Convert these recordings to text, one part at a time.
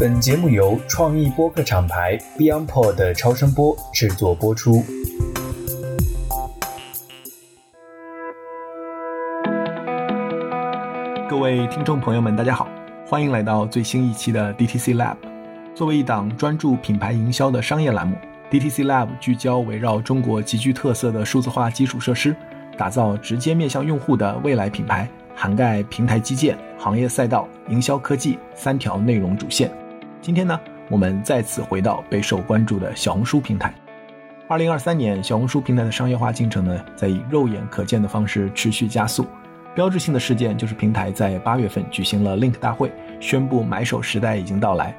本节目由创意播客厂牌 BeyondPod 的超声波制作播出。各位听众朋友们，大家好，欢迎来到最新一期的 DTC Lab。作为一档专注品牌营销的商业栏目，DTC Lab 聚焦围绕中国极具特色的数字化基础设施，打造直接面向用户的未来品牌，涵盖平台基建、行业赛道、营销科技三条内容主线。今天呢，我们再次回到备受关注的小红书平台。二零二三年，小红书平台的商业化进程呢，在以肉眼可见的方式持续加速。标志性的事件就是平台在八月份举行了 Link 大会，宣布买手时代已经到来。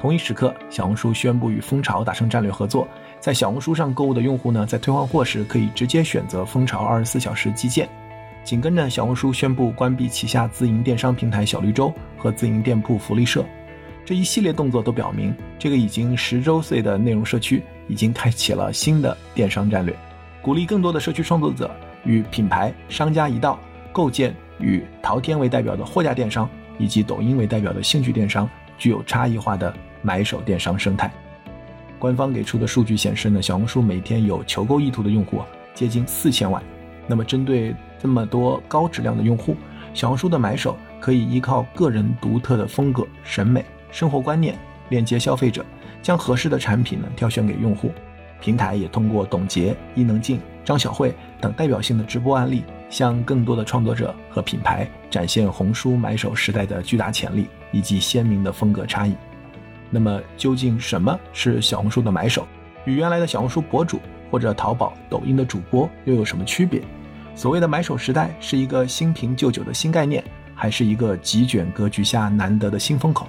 同一时刻，小红书宣布与蜂巢达成战略合作，在小红书上购物的用户呢，在退换货时可以直接选择蜂巢二十四小时寄件。紧跟着，小红书宣布关闭旗下自营电商平台小绿洲和自营店铺福利社。这一系列动作都表明，这个已经十周岁的内容社区已经开启了新的电商战略，鼓励更多的社区创作者与品牌商家一道。构建与淘天为代表的货架电商以及抖音为代表的兴趣电商具有差异化的买手电商生态。官方给出的数据显示呢，小红书每天有求购意图的用户接近四千万。那么针对这么多高质量的用户，小红书的买手可以依靠个人独特的风格、审美、生活观念，链接消费者，将合适的产品呢挑选给用户。平台也通过董洁、伊能静、张小慧等代表性的直播案例。向更多的创作者和品牌展现红书买手时代的巨大潜力以及鲜明的风格差异。那么，究竟什么是小红书的买手？与原来的小红书博主或者淘宝、抖音的主播又有什么区别？所谓的买手时代是一个新瓶旧酒的新概念，还是一个极卷格局下难得的新风口？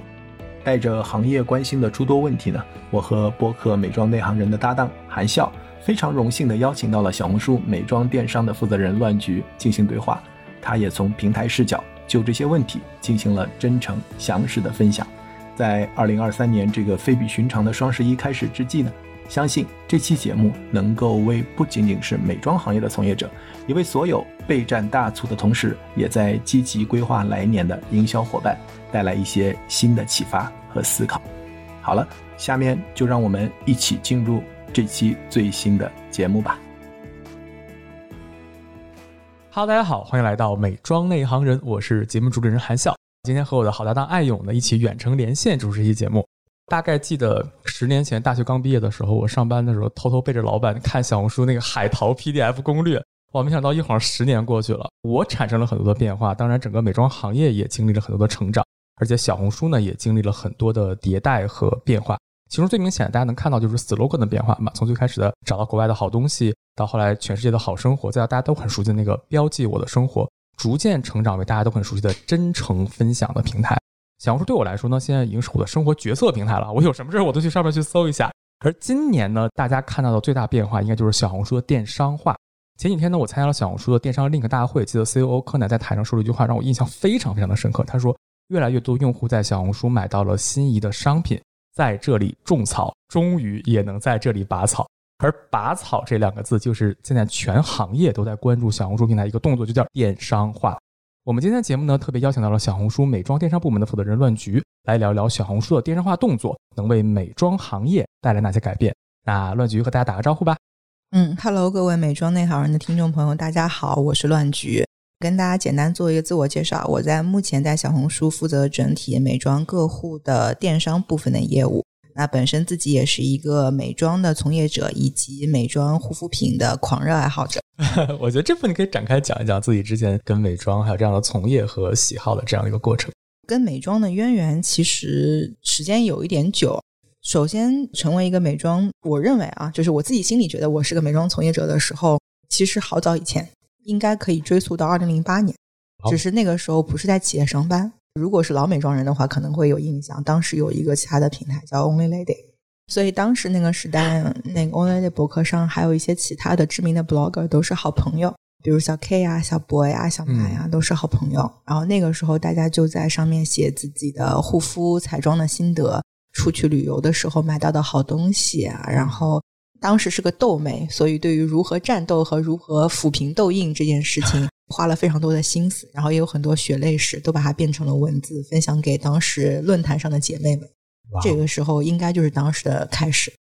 带着行业关心的诸多问题呢？我和播客美妆内行人的搭档韩笑。非常荣幸地邀请到了小红书美妆电商的负责人乱菊进行对话，他也从平台视角就这些问题进行了真诚详实的分享。在二零二三年这个非比寻常的双十一开始之际呢，相信这期节目能够为不仅仅是美妆行业的从业者，也为所有备战大促的同时也在积极规划来年的营销伙伴带来一些新的启发和思考。好了，下面就让我们一起进入。这期最新的节目吧。哈喽大家好，欢迎来到美妆内行人，我是节目主持人韩笑。今天和我的好搭档艾勇呢一起远程连线主持这期节目。大概记得十年前大学刚毕业的时候，我上班的时候偷偷背着老板看小红书那个海淘 PDF 攻略。哇，没想到一晃十年过去了，我产生了很多的变化，当然整个美妆行业也经历了很多的成长，而且小红书呢也经历了很多的迭代和变化。其中最明显，大家能看到就是 slogan 的变化嘛。从最开始的找到国外的好东西，到后来全世界的好生活，再到大家都很熟悉的那个标记我的生活，逐渐成长为大家都很熟悉的真诚分享的平台。小红书对我来说呢，现在已经是我的生活决策平台了。我有什么事儿我都去上面去搜一下。而今年呢，大家看到的最大变化，应该就是小红书的电商化。前几天呢，我参加了小红书的电商 link 大会，记得 COO 柯南在台上说了一句话，让我印象非常非常的深刻。他说，越来越多用户在小红书买到了心仪的商品。在这里种草，终于也能在这里拔草。而“拔草”这两个字，就是现在全行业都在关注小红书平台一个动作，就叫电商化。我们今天的节目呢，特别邀请到了小红书美妆电商部门的负责人乱局，来聊聊小红书的电商化动作能为美妆行业带来哪些改变。那乱局和大家打个招呼吧。嗯，Hello，各位美妆内行人的听众朋友，大家好，我是乱局。跟大家简单做一个自我介绍，我在目前在小红书负责整体美妆客户的电商部分的业务。那本身自己也是一个美妆的从业者，以及美妆护肤品的狂热爱好者。我觉得这部分你可以展开讲一讲自己之前跟美妆还有这样的从业和喜好的这样一个过程。跟美妆的渊源其实时间有一点久。首先成为一个美妆，我认为啊，就是我自己心里觉得我是个美妆从业者的时候，其实好早以前。应该可以追溯到二零零八年，只是那个时候不是在企业上班。如果是老美妆人的话，可能会有印象。当时有一个其他的平台叫 Only Lady，所以当时那个时代，那个 Only Lady 博客上还有一些其他的知名的 blogger 都是好朋友，比如小 K 啊、小博呀、小马呀，都是好朋友。然后那个时候大家就在上面写自己的护肤、彩妆的心得，出去旅游的时候买到的好东西啊，然后。当时是个斗妹，所以对于如何战斗和如何抚平痘印这件事情，花了非常多的心思，然后也有很多血泪史，都把它变成了文字，分享给当时论坛上的姐妹们。这个时候应该就是当时的开始。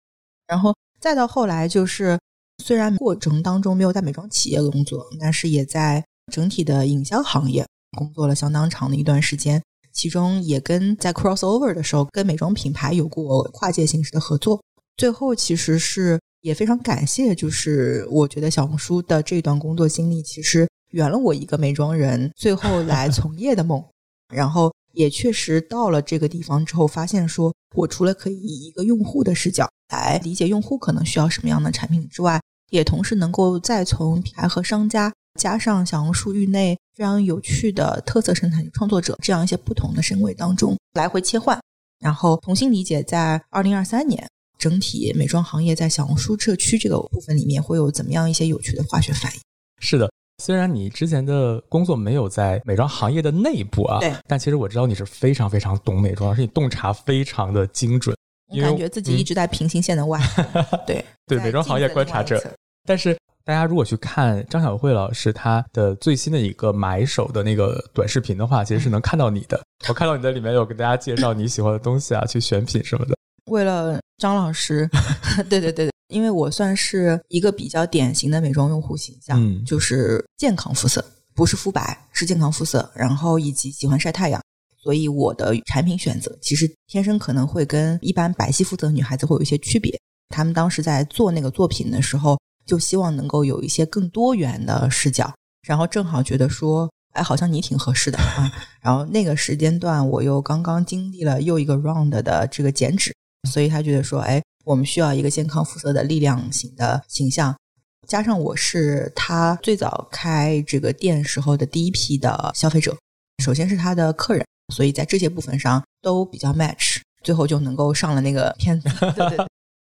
然后再到后来，就是虽然过程当中没有在美妆企业工作，但是也在整体的营销行业工作了相当长的一段时间。其中也跟在 crossover 的时候，跟美妆品牌有过跨界形式的合作。最后其实是也非常感谢，就是我觉得小红书的这段工作经历，其实圆了我一个美妆人最后 来从业的梦。然后也确实到了这个地方之后，发现说我除了可以以一个用户的视角来理解用户可能需要什么样的产品之外，也同时能够再从品牌和商家。加上小红书域内非常有趣的特色生产创作者这样一些不同的身位当中来回切换，然后重新理解在二零二三年整体美妆行业在小红书社区这个部分里面会有怎么样一些有趣的化学反应。是的，虽然你之前的工作没有在美妆行业的内部啊，对，但其实我知道你是非常非常懂美妆，而且你洞察非常的精准。我感觉自己一直在平行线的外，对对，美妆行业观察者，但是。大家如果去看张小慧老师她的最新的一个买手的那个短视频的话，其实是能看到你的。我看到你的里面有给大家介绍你喜欢的东西啊，去选品什么的。为了张老师，对对对对，因为我算是一个比较典型的美妆用户形象，就是健康肤色，不是肤白，是健康肤色，然后以及喜欢晒太阳，所以我的产品选择其实天生可能会跟一般白皙肤色的女孩子会有一些区别。他们当时在做那个作品的时候。就希望能够有一些更多元的视角，然后正好觉得说，哎，好像你挺合适的啊。然后那个时间段，我又刚刚经历了又一个 round 的这个减脂，所以他觉得说，哎，我们需要一个健康肤色的力量型的形象。加上我是他最早开这个店时候的第一批的消费者，首先是他的客人，所以在这些部分上都比较 match，最后就能够上了那个片子。对对。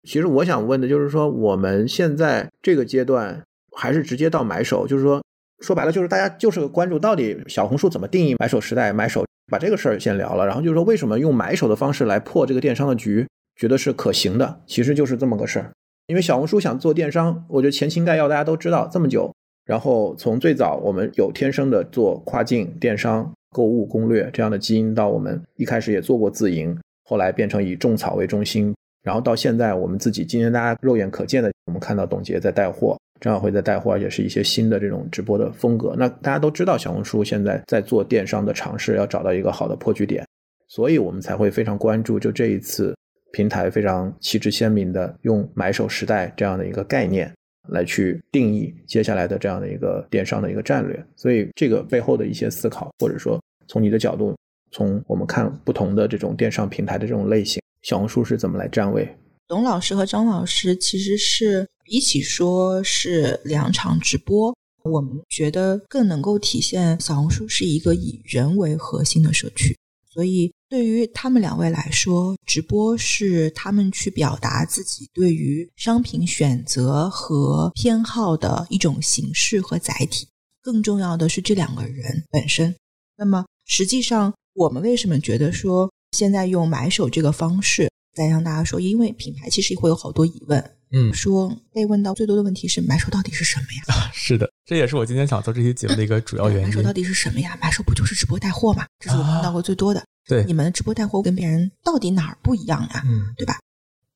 其实我想问的就是说，我们现在这个阶段还是直接到买手，就是说说白了，就是大家就是关注到底小红书怎么定义买手时代，买手把这个事儿先聊了，然后就是说为什么用买手的方式来破这个电商的局，觉得是可行的，其实就是这么个事儿。因为小红书想做电商，我觉得前情概要大家都知道这么久，然后从最早我们有天生的做跨境电商购物攻略这样的基因，到我们一开始也做过自营，后来变成以种草为中心。然后到现在，我们自己今天大家肉眼可见的，我们看到董洁在带货，张小慧在带货，也是一些新的这种直播的风格。那大家都知道，小红书现在在做电商的尝试，要找到一个好的破局点，所以我们才会非常关注。就这一次，平台非常旗帜鲜明的用“买手时代”这样的一个概念来去定义接下来的这样的一个电商的一个战略。所以这个背后的一些思考，或者说从你的角度，从我们看不同的这种电商平台的这种类型。小红书是怎么来站位？董老师和张老师其实是比起说是两场直播，我们觉得更能够体现小红书是一个以人为核心的社区。所以对于他们两位来说，直播是他们去表达自己对于商品选择和偏好的一种形式和载体。更重要的是这两个人本身。那么实际上，我们为什么觉得说？现在用买手这个方式再让大家说，因为品牌其实会有好多疑问，嗯，说被问到最多的问题是买手到底是什么呀？啊是的，这也是我今天想做这期节目的一个主要原因。买手到底是什么呀？买手不就是直播带货吗？这是我碰到过最多的。对，你们的直播带货跟别人到底哪儿不一样呀？嗯，对吧？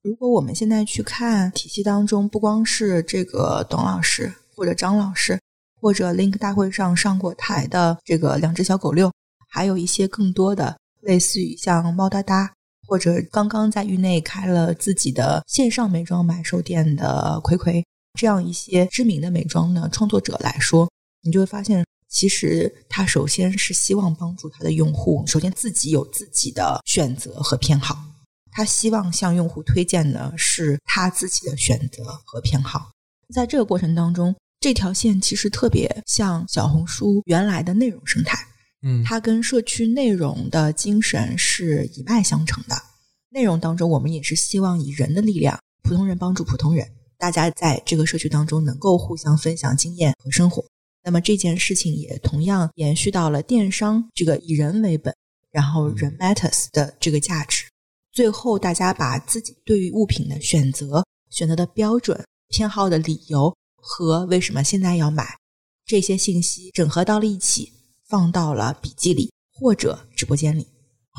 如果我们现在去看体系当中，不光是这个董老师或者张老师，或者 Link 大会上上过台的这个两只小狗六，还有一些更多的。类似于像猫哒哒，或者刚刚在域内开了自己的线上美妆买手店的葵葵，这样一些知名的美妆的创作者来说，你就会发现，其实他首先是希望帮助他的用户，首先自己有自己的选择和偏好，他希望向用户推荐的是他自己的选择和偏好。在这个过程当中，这条线其实特别像小红书原来的内容生态。嗯，它跟社区内容的精神是一脉相承的。内容当中，我们也是希望以人的力量，普通人帮助普通人，大家在这个社区当中能够互相分享经验和生活。那么这件事情也同样延续到了电商这个以人为本，然后人 matters 的这个价值。最后，大家把自己对于物品的选择、选择的标准、偏好的理由和为什么现在要买这些信息整合到了一起。放到了笔记里或者直播间里，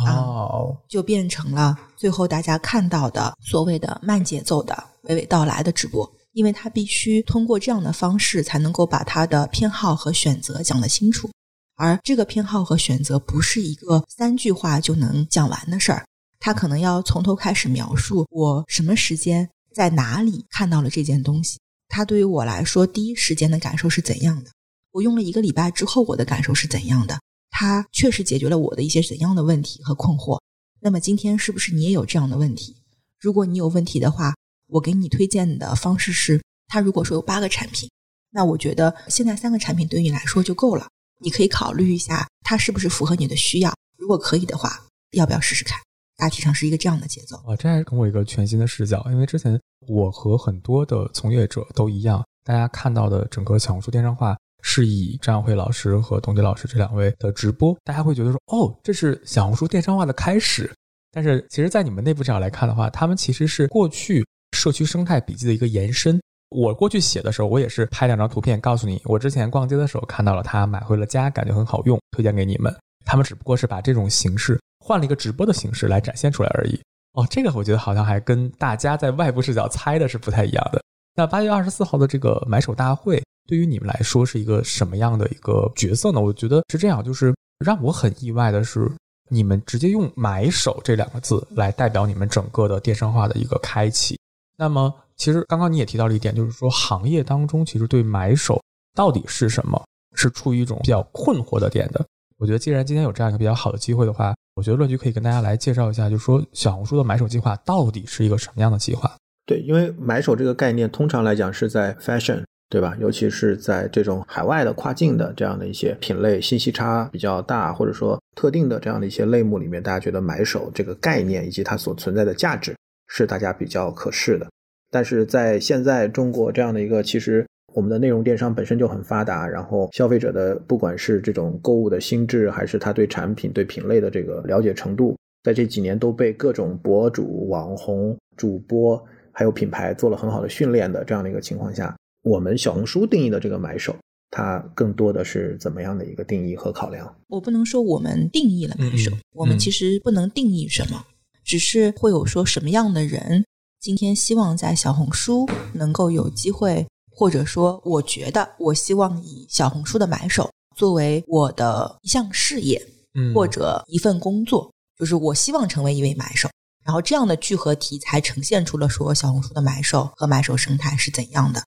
哦，就变成了最后大家看到的所谓的慢节奏的娓娓道来的直播，因为他必须通过这样的方式才能够把他的偏好和选择讲得清楚，而这个偏好和选择不是一个三句话就能讲完的事儿，他可能要从头开始描述我什么时间在哪里看到了这件东西，他对于我来说第一时间的感受是怎样的，我用了一个礼拜之后我的感受是怎样的。它确实解决了我的一些怎样的问题和困惑。那么今天是不是你也有这样的问题？如果你有问题的话，我给你推荐的方式是：它如果说有八个产品，那我觉得现在三个产品对于你来说就够了。你可以考虑一下，它是不是符合你的需要。如果可以的话，要不要试试看？大体上是一个这样的节奏。啊，这还是给我一个全新的视角。因为之前我和很多的从业者都一样，大家看到的整个小红书电商化。是以张晓慧老师和董洁老师这两位的直播，大家会觉得说，哦，这是小红书电商化的开始。但是，其实，在你们内部视角来看的话，他们其实是过去社区生态笔记的一个延伸。我过去写的时候，我也是拍两张图片，告诉你，我之前逛街的时候看到了它，买回了家，感觉很好用，推荐给你们。他们只不过是把这种形式换了一个直播的形式来展现出来而已。哦，这个我觉得好像还跟大家在外部视角猜的是不太一样的。那八月二十四号的这个买手大会。对于你们来说是一个什么样的一个角色呢？我觉得是这样，就是让我很意外的是，你们直接用“买手”这两个字来代表你们整个的电商化的一个开启。那么，其实刚刚你也提到了一点，就是说行业当中其实对买手到底是什么，是处于一种比较困惑的点的。我觉得既然今天有这样一个比较好的机会的话，我觉得论局可以跟大家来介绍一下，就是说小红书的买手计划到底是一个什么样的计划？对，因为买手这个概念通常来讲是在 fashion。对吧？尤其是在这种海外的跨境的这样的一些品类，信息差比较大，或者说特定的这样的一些类目里面，大家觉得买手这个概念以及它所存在的价值是大家比较可视的。但是在现在中国这样的一个，其实我们的内容电商本身就很发达，然后消费者的不管是这种购物的心智，还是他对产品、对品类的这个了解程度，在这几年都被各种博主、网红、主播还有品牌做了很好的训练的这样的一个情况下。我们小红书定义的这个买手，它更多的是怎么样的一个定义和考量？我不能说我们定义了买手，我们其实不能定义什么，只是会有说什么样的人今天希望在小红书能够有机会，或者说我觉得我希望以小红书的买手作为我的一项事业，或者一份工作，就是我希望成为一位买手。然后这样的聚合体才呈现出了说小红书的买手和买手生态是怎样的。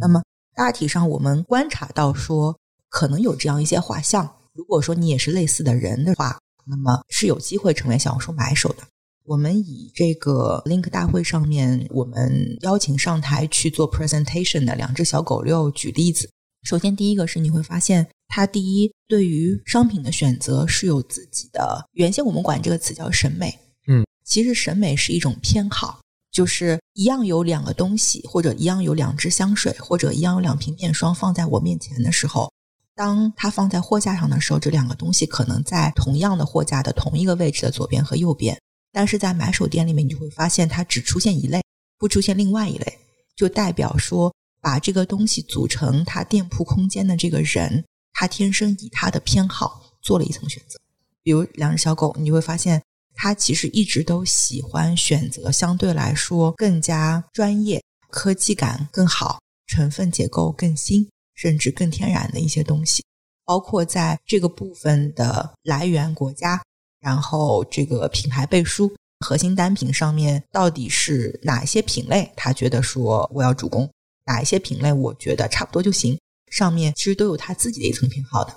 那么大体上，我们观察到说，可能有这样一些画像。如果说你也是类似的人的话，那么是有机会成为小红书买手的。我们以这个 Link 大会上面我们邀请上台去做 presentation 的两只小狗六举例子。首先，第一个是你会发现，它第一对于商品的选择是有自己的。原先我们管这个词叫审美，嗯，其实审美是一种偏好。就是一样有两个东西，或者一样有两支香水，或者一样有两瓶面霜放在我面前的时候，当它放在货架上的时候，这两个东西可能在同样的货架的同一个位置的左边和右边，但是在买手店里面，你就会发现它只出现一类，不出现另外一类，就代表说把这个东西组成它店铺空间的这个人，他天生以他的偏好做了一层选择，比如两只小狗，你就会发现。他其实一直都喜欢选择相对来说更加专业、科技感更好、成分结构更新，甚至更天然的一些东西。包括在这个部分的来源国家，然后这个品牌背书、核心单品上面到底是哪一些品类，他觉得说我要主攻哪一些品类，我觉得差不多就行。上面其实都有他自己的一层偏好的，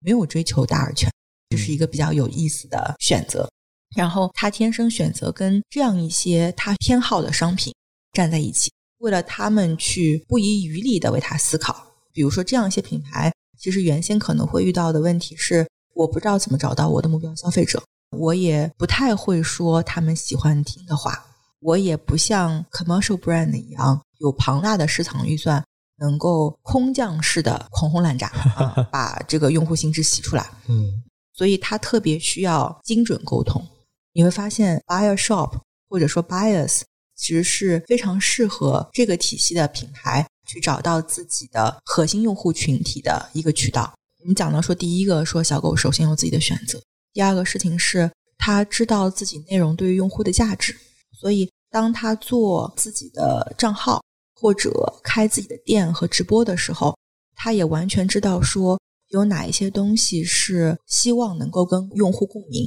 没有追求大而全，这是一个比较有意思的选择。然后他天生选择跟这样一些他偏好的商品站在一起，为了他们去不遗余力的为他思考。比如说这样一些品牌，其实原先可能会遇到的问题是，我不知道怎么找到我的目标消费者，我也不太会说他们喜欢听的话，我也不像 commercial brand 一样有庞大的市场预算，能够空降式的狂轰滥炸，把这个用户心智洗出来。嗯，所以他特别需要精准沟通。你会发现，buyer shop 或者说 buyers 其实是非常适合这个体系的品牌去找到自己的核心用户群体的一个渠道。我们讲到说，第一个说小狗首先有自己的选择，第二个事情是他知道自己内容对于用户的价值，所以当他做自己的账号或者开自己的店和直播的时候，他也完全知道说有哪一些东西是希望能够跟用户共鸣，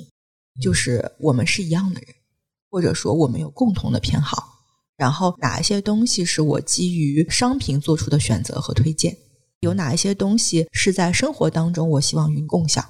就是我们是一样的人，或者说我们有共同的偏好。然后哪一些东西是我基于商品做出的选择和推荐？有哪一些东西是在生活当中我希望与你共享？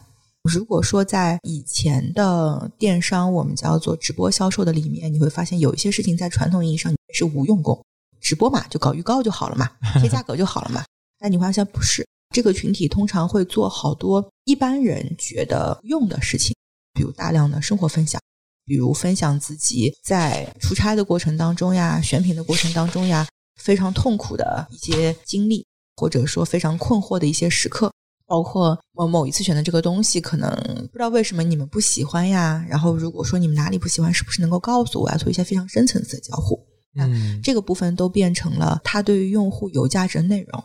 如果说在以前的电商，我们叫做直播销售的里面，你会发现有一些事情在传统意义上是无用功，直播嘛就搞预告就好了嘛，贴价格就好了嘛。但你发现不是，这个群体通常会做好多一般人觉得用的事情，比如大量的生活分享。比如分享自己在出差的过程当中呀、选品的过程当中呀，非常痛苦的一些经历，或者说非常困惑的一些时刻，包括某某一次选的这个东西，可能不知道为什么你们不喜欢呀。然后如果说你们哪里不喜欢，是不是能够告诉我呀？做一些非常深层次的交互，嗯，这个部分都变成了他对于用户有价值的内容。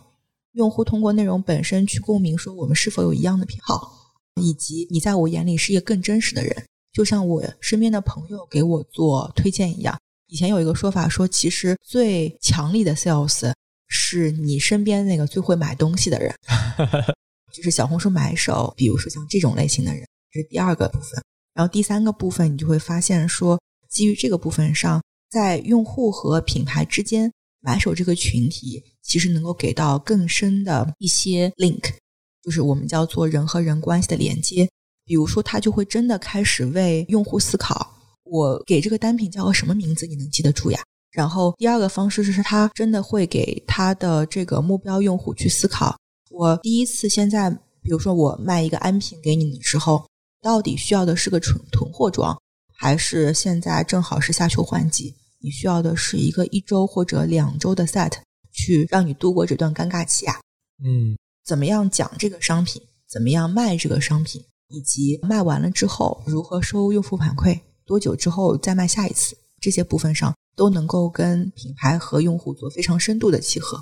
用户通过内容本身去共鸣，说我们是否有一样的偏好，以及你在我眼里是一个更真实的人。就像我身边的朋友给我做推荐一样，以前有一个说法说，其实最强力的 sales 是你身边那个最会买东西的人，就是小红书买手，比如说像这种类型的人，这是第二个部分。然后第三个部分，你就会发现说，基于这个部分上，在用户和品牌之间，买手这个群体其实能够给到更深的一些 link，就是我们叫做人和人关系的连接。比如说，他就会真的开始为用户思考：我给这个单品叫个什么名字？你能记得住呀？然后第二个方式是，他真的会给他的这个目标用户去思考：我第一次现在，比如说我卖一个安瓶给你的时候，到底需要的是个囤囤货装，还是现在正好是夏秋换季，你需要的是一个一周或者两周的 set，去让你度过这段尴尬期啊？嗯，怎么样讲这个商品？怎么样卖这个商品？以及卖完了之后如何收用户反馈，多久之后再卖下一次，这些部分上都能够跟品牌和用户做非常深度的契合。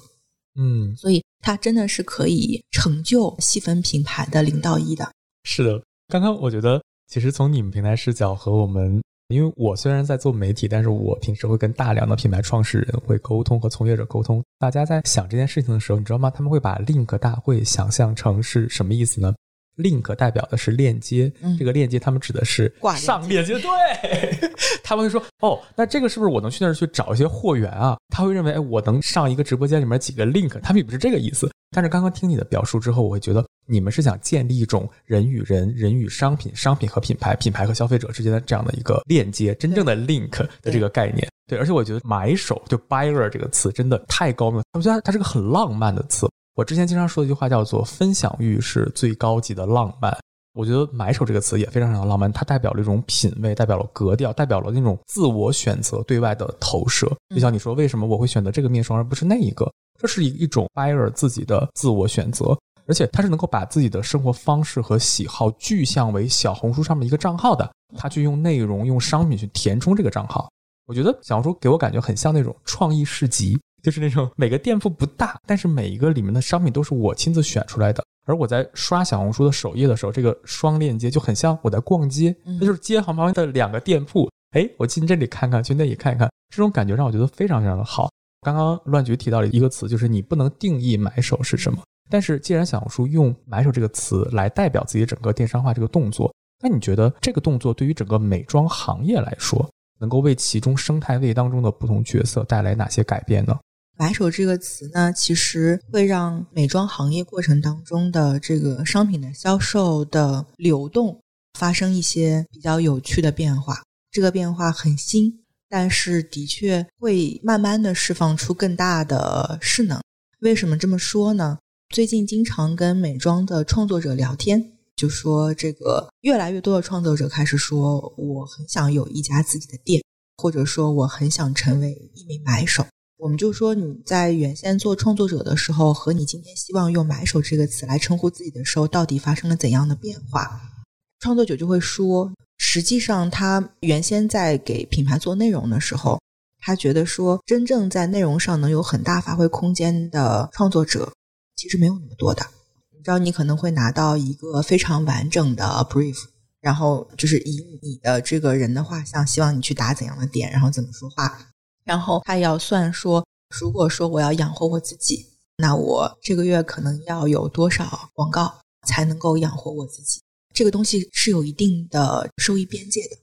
嗯，所以它真的是可以成就细分品牌的零到一的。是的，刚刚我觉得其实从你们平台视角和我们，因为我虽然在做媒体，但是我平时会跟大量的品牌创始人会沟通和从业者沟通。大家在想这件事情的时候，你知道吗？他们会把 Link 大会想象成是什么意思呢？link 代表的是链接，这个链接他们指的是上链接，对，他们会说哦，那这个是不是我能去那儿去找一些货源啊？他会认为哎，我能上一个直播间里面几个 link，他们也不是这个意思。但是刚刚听你的表述之后，我会觉得你们是想建立一种人与人、人与商品、商品和品牌、品牌和消费者之间的这样的一个链接，真正的 link 的这个概念。对，而且我觉得买手就 buyer 这个词真的太高明，我觉得它是个很浪漫的词。我之前经常说的一句话叫做“分享欲是最高级的浪漫”。我觉得“买手”这个词也非常非常浪漫，它代表了一种品味，代表了格调，代表了那种自我选择对外的投射。就像你说，为什么我会选择这个面霜而不是那一个？这是一一种 buyer 自己的自我选择，而且他是能够把自己的生活方式和喜好具象为小红书上面一个账号的，他去用内容、用商品去填充这个账号。我觉得小红书给我感觉很像那种创意市集。就是那种每个店铺不大，但是每一个里面的商品都是我亲自选出来的。而我在刷小红书的首页的时候，这个双链接就很像我在逛街，那就是街行旁边的两个店铺。哎，我进这里看看，去那里看一看，这种感觉让我觉得非常非常的好。刚刚乱局提到了一个词，就是你不能定义买手是什么。但是既然小红书用买手这个词来代表自己整个电商化这个动作，那你觉得这个动作对于整个美妆行业来说，能够为其中生态位当中的不同角色带来哪些改变呢？买手这个词呢，其实会让美妆行业过程当中的这个商品的销售的流动发生一些比较有趣的变化。这个变化很新，但是的确会慢慢的释放出更大的势能。为什么这么说呢？最近经常跟美妆的创作者聊天，就说这个越来越多的创作者开始说，我很想有一家自己的店，或者说我很想成为一名买手。我们就说你在原先做创作者的时候，和你今天希望用“买手”这个词来称呼自己的时候，到底发生了怎样的变化？创作者就会说，实际上他原先在给品牌做内容的时候，他觉得说，真正在内容上能有很大发挥空间的创作者，其实没有那么多的。你知道，你可能会拿到一个非常完整的 brief，然后就是以你的这个人的画像，希望你去打怎样的点，然后怎么说话，然后他也要算说，如果说我要养活我自己，那我这个月可能要有多少广告才能够养活我自己？这个东西是有一定的收益边界的，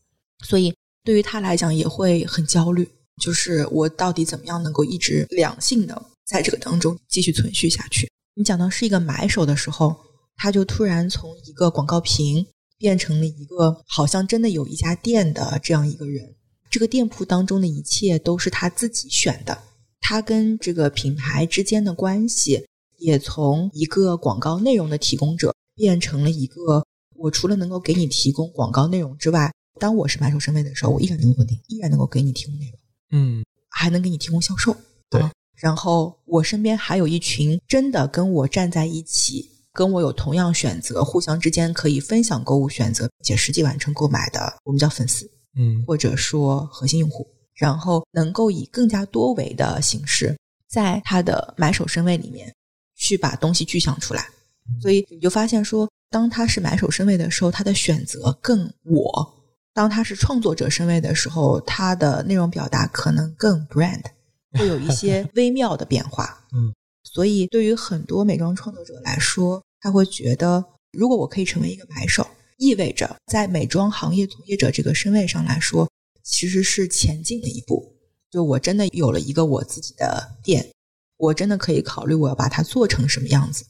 所以对于他来讲也会很焦虑，就是我到底怎么样能够一直良性的在这个当中继续存续下去？你讲到是一个买手的时候，他就突然从一个广告屏变成了一个好像真的有一家店的这样一个人，这个店铺当中的一切都是他自己选的，他跟这个品牌之间的关系也从一个广告内容的提供者变成了一个。我除了能够给你提供广告内容之外，当我是买手身份的时候，我依然能够定，依然能够给你提供内容，嗯，还能给你提供销售。对，然后我身边还有一群真的跟我站在一起，跟我有同样选择，互相之间可以分享购物选择，并且实际完成购买的，我们叫粉丝，嗯，或者说核心用户，然后能够以更加多维的形式，在他的买手身位里面去把东西具象出来，所以你就发现说。当他是买手身位的时候，他的选择更我；当他是创作者身位的时候，他的内容表达可能更 brand，会有一些 微妙的变化。嗯，所以对于很多美妆创作者来说，他会觉得，如果我可以成为一个买手，意味着在美妆行业从业者这个身位上来说，其实是前进的一步。就我真的有了一个我自己的店，我真的可以考虑我要把它做成什么样子。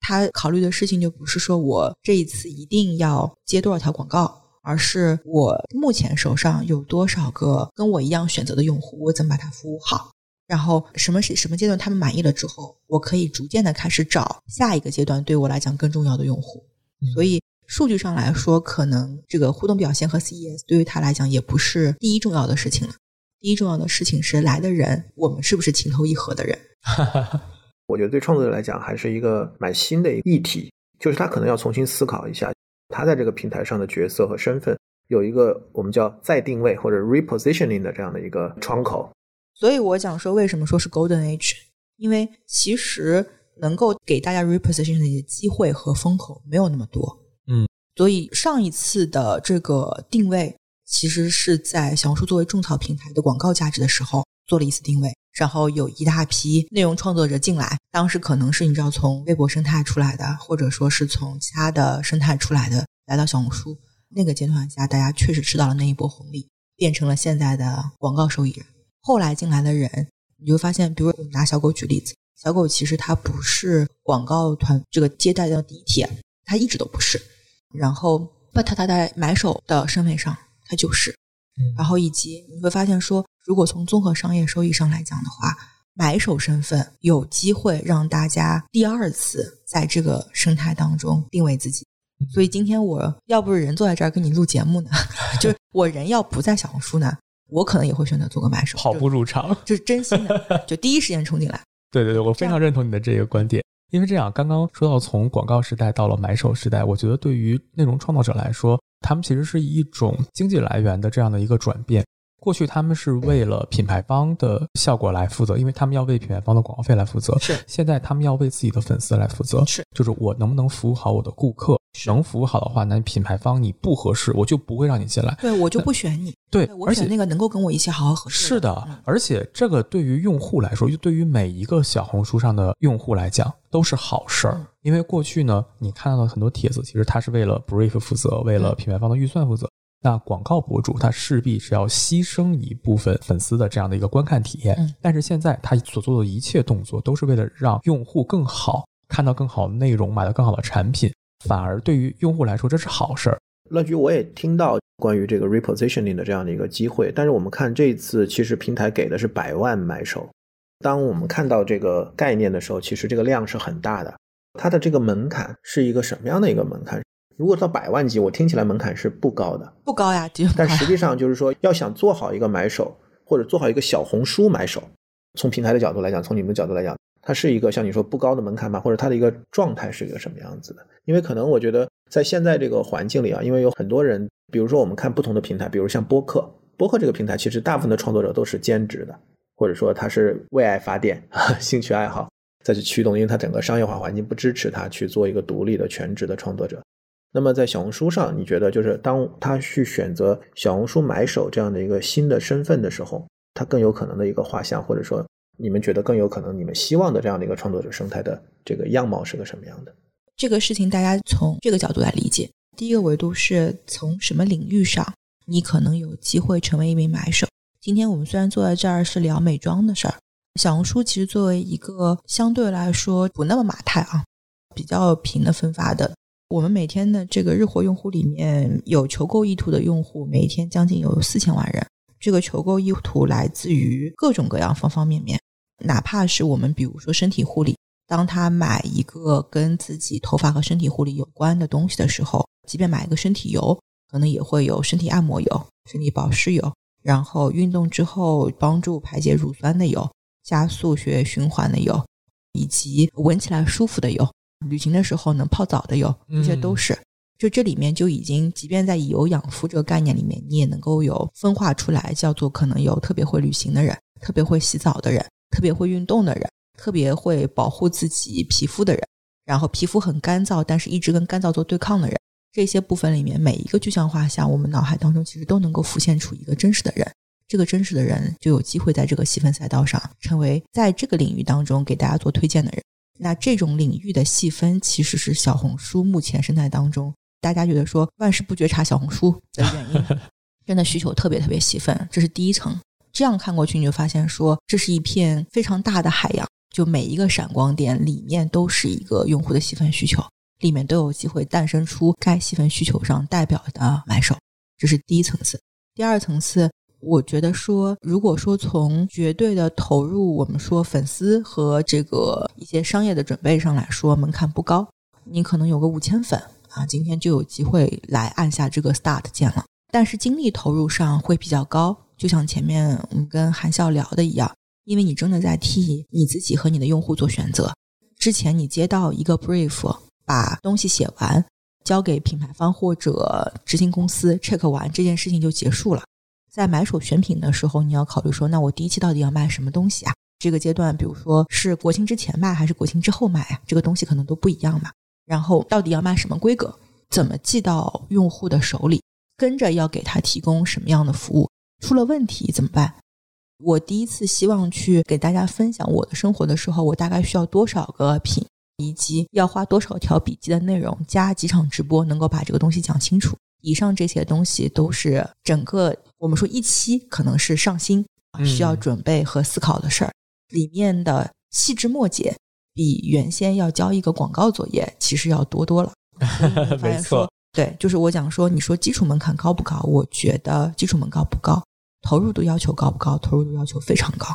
他考虑的事情就不是说我这一次一定要接多少条广告，而是我目前手上有多少个跟我一样选择的用户，我怎么把它服务好？然后什么是什么阶段他们满意了之后，我可以逐渐的开始找下一个阶段对我来讲更重要的用户。所以数据上来说，可能这个互动表现和 CES 对于他来讲也不是第一重要的事情了。第一重要的事情是来的人，我们是不是情投意合的人？我觉得对创作者来讲还是一个蛮新的议题，就是他可能要重新思考一下，他在这个平台上的角色和身份有一个我们叫再定位或者 repositioning 的这样的一个窗口。所以我想说为什么说是 golden age，因为其实能够给大家 reposition 的机会和风口没有那么多。所以上一次的这个定位其实是在小红书作为种草平台的广告价值的时候做了一次定位。然后有一大批内容创作者进来，当时可能是你知道从微博生态出来的，或者说是从其他的生态出来的，来到小红书那个阶段下，大家确实吃到了那一波红利，变成了现在的广告受益人。后来进来的人，你就发现，比如我们拿小狗举例子，小狗其实它不是广告团这个接待的第一天，它一直都不是。然后把它它在买手的身份上，它就是。然后以及你会发现说。如果从综合商业收益上来讲的话，买手身份有机会让大家第二次在这个生态当中定位自己。所以今天我要不是人坐在这儿跟你录节目呢，就是我人要不在小红书呢，我可能也会选择做个买手，跑步入场，就是真心的，就第一时间冲进来。对对对，我非常认同你的这个观点，因为这样刚刚说到从广告时代到了买手时代，我觉得对于内容创作者来说，他们其实是一种经济来源的这样的一个转变。过去他们是为了品牌方的效果来负责，因为他们要为品牌方的广告费来负责。是，现在他们要为自己的粉丝来负责。是，就是我能不能服务好我的顾客？能服务好的话，那品牌方你不合适，我就不会让你进来。对，我就不选你。对，我选那个能够跟我一起好好合适。是的，而且这个对于用户来说，就对于每一个小红书上的用户来讲，都是好事儿。因为过去呢，你看到的很多帖子，其实他是为了 brief 负责，为了品牌方的预算负责。那广告博主他势必是要牺牲一部分粉丝的这样的一个观看体验，但是现在他所做的一切动作都是为了让用户更好看到更好的内容，买到更好的产品，反而对于用户来说这是好事儿。乐居，我也听到关于这个 repositioning 的这样的一个机会，但是我们看这次其实平台给的是百万买手，当我们看到这个概念的时候，其实这个量是很大的，它的这个门槛是一个什么样的一个门槛？如果到百万级，我听起来门槛是不高的，不高呀。但实际上就是说，要想做好一个买手，或者做好一个小红书买手，从平台的角度来讲，从你们的角度来讲，它是一个像你说不高的门槛吗？或者它的一个状态是一个什么样子的？因为可能我觉得在现在这个环境里啊，因为有很多人，比如说我们看不同的平台，比如像播客，播客这个平台其实大部分的创作者都是兼职的，或者说他是为爱发电，兴趣爱好再去驱动，因为他整个商业化环境不支持他去做一个独立的全职的创作者。那么在小红书上，你觉得就是当他去选择小红书买手这样的一个新的身份的时候，他更有可能的一个画像，或者说你们觉得更有可能你们希望的这样的一个创作者生态的这个样貌是个什么样的？这个事情大家从这个角度来理解。第一个维度是从什么领域上，你可能有机会成为一名买手。今天我们虽然坐在这儿是聊美妆的事儿，小红书其实作为一个相对来说不那么马太啊，比较平的分发的。我们每天的这个日活用户里面有求购意图的用户，每一天将近有四千万人。这个求购意图来自于各种各样方方面面，哪怕是我们比如说身体护理，当他买一个跟自己头发和身体护理有关的东西的时候，即便买一个身体油，可能也会有身体按摩油、身体保湿油，然后运动之后帮助排解乳酸的油、加速血液循环的油，以及闻起来舒服的油。旅行的时候能泡澡的油，这些都是。就这里面就已经，即便在以油养肤这个概念里面，你也能够有分化出来，叫做可能有特别会旅行的人，特别会洗澡的人，特别会运动的人，特别会保护自己皮肤的人，然后皮肤很干燥，但是一直跟干燥做对抗的人。这些部分里面，每一个具象画像，我们脑海当中其实都能够浮现出一个真实的人。这个真实的人就有机会在这个细分赛道上，成为在这个领域当中给大家做推荐的人。那这种领域的细分，其实是小红书目前生态当中，大家觉得说万事不觉察小红书的原因，真的需求特别特别细分，这是第一层。这样看过去，你就发现说，这是一片非常大的海洋，就每一个闪光点里面都是一个用户的细分需求，里面都有机会诞生出该细分需求上代表的买手，这是第一层次。第二层次。我觉得说，如果说从绝对的投入，我们说粉丝和这个一些商业的准备上来说，门槛不高。你可能有个五千粉啊，今天就有机会来按下这个 start 键了。但是精力投入上会比较高，就像前面我们跟韩笑聊的一样，因为你真的在替你自己和你的用户做选择。之前你接到一个 brief，把东西写完，交给品牌方或者执行公司 check 完，这件事情就结束了。在买手选品的时候，你要考虑说，那我第一期到底要卖什么东西啊？这个阶段，比如说是国庆之前卖还是国庆之后卖啊？这个东西可能都不一样嘛。然后到底要卖什么规格？怎么寄到用户的手里？跟着要给他提供什么样的服务？出了问题怎么办？我第一次希望去给大家分享我的生活的时候，我大概需要多少个品，以及要花多少条笔记的内容，加几场直播，能够把这个东西讲清楚。以上这些东西都是整个我们说一期可能是上新需要准备和思考的事儿，里面的细枝末节比原先要交一个广告作业其实要多多了。没错，对，就是我讲说，你说基础门槛高不高？我觉得基础门槛不高，投入度要求高不高？投入度要求非常高。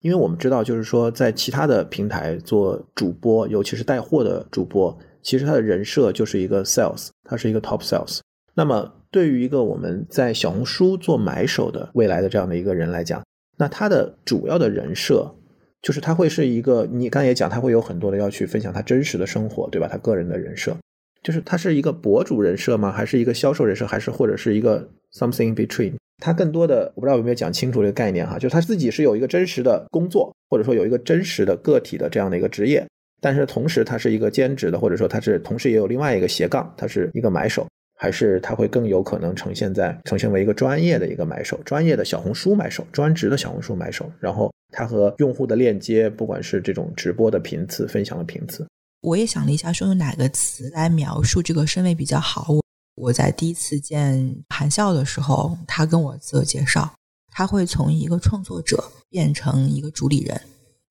因为我们知道，就是说在其他的平台做主播，尤其是带货的主播，其实他的人设就是一个 sales，他是一个 top sales。那么，对于一个我们在小红书做买手的未来的这样的一个人来讲，那他的主要的人设就是他会是一个，你刚才也讲，他会有很多的要去分享他真实的生活，对吧？他个人的人设，就是他是一个博主人设吗？还是一个销售人设？还是或者是一个 something between？他更多的我不知道有没有讲清楚这个概念哈，就是他自己是有一个真实的工作，或者说有一个真实的个体的这样的一个职业，但是同时他是一个兼职的，或者说他是同时也有另外一个斜杠，他是一个买手。还是他会更有可能呈现在呈现为一个专业的一个买手，专业的小红书买手，专职的小红书买手。然后他和用户的链接，不管是这种直播的频次、分享的频次，我也想了一下，说用哪个词来描述这个身位比较好。我我在第一次见韩笑的时候，他跟我自我介绍，他会从一个创作者变成一个主理人，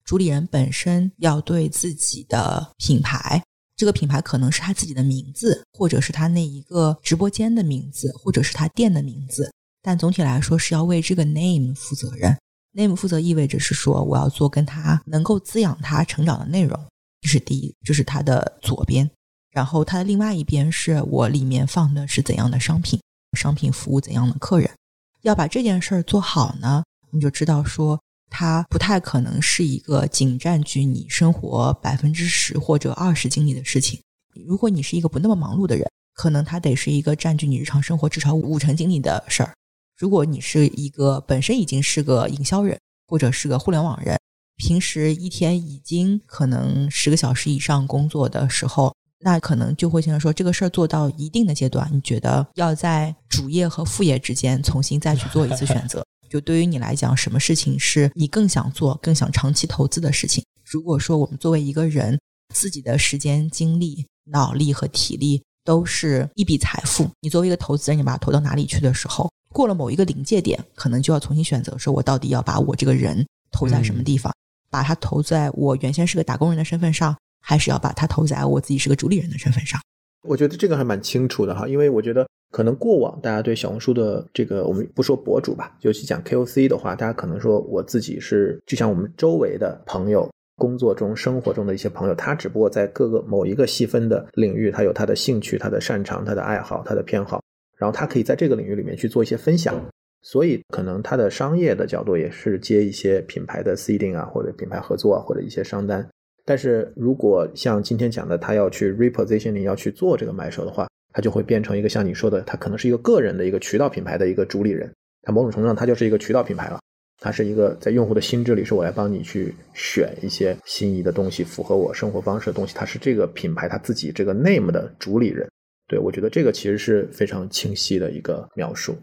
主理人本身要对自己的品牌。这个品牌可能是他自己的名字，或者是他那一个直播间的名字，或者是他店的名字。但总体来说是要为这个 name 负责任。name 负责意味着是说我要做跟他能够滋养他成长的内容，这是第一，这是他的左边。然后他的另外一边是我里面放的是怎样的商品，商品服务怎样的客人。要把这件事儿做好呢，你就知道说。它不太可能是一个仅占据你生活百分之十或者二十精力的事情。如果你是一个不那么忙碌的人，可能它得是一个占据你日常生活至少五成精力的事儿。如果你是一个本身已经是个营销人或者是个互联网人，平时一天已经可能十个小时以上工作的时候，那可能就会现在说这个事儿做到一定的阶段，你觉得要在主业和副业之间重新再去做一次选择。就对于你来讲，什么事情是你更想做、更想长期投资的事情？如果说我们作为一个人，自己的时间、精力、脑力和体力都是一笔财富，你作为一个投资人，你把它投到哪里去的时候，过了某一个临界点，可能就要重新选择，说我到底要把我这个人投在什么地方？把它投在我原先是个打工人的身份上，还是要把它投在我自己是个主理人的身份上？我觉得这个还蛮清楚的哈，因为我觉得可能过往大家对小红书的这个，我们不说博主吧，尤其讲 KOC 的话，大家可能说我自己是就像我们周围的朋友、工作中、生活中的一些朋友，他只不过在各个某一个细分的领域，他有他的兴趣、他的擅长、他的爱好、他的偏好，然后他可以在这个领域里面去做一些分享，所以可能他的商业的角度也是接一些品牌的 seeding 啊，或者品牌合作啊，或者一些商单。但是如果像今天讲的，他要去 repositioning，要去做这个买手的话，他就会变成一个像你说的，他可能是一个个人的一个渠道品牌的一个主理人。他某种程度上，他就是一个渠道品牌了。他是一个在用户的心智里，是我来帮你去选一些心仪的东西，符合我生活方式的东西。他是这个品牌他自己这个 name 的主理人。对我觉得这个其实是非常清晰的一个描述。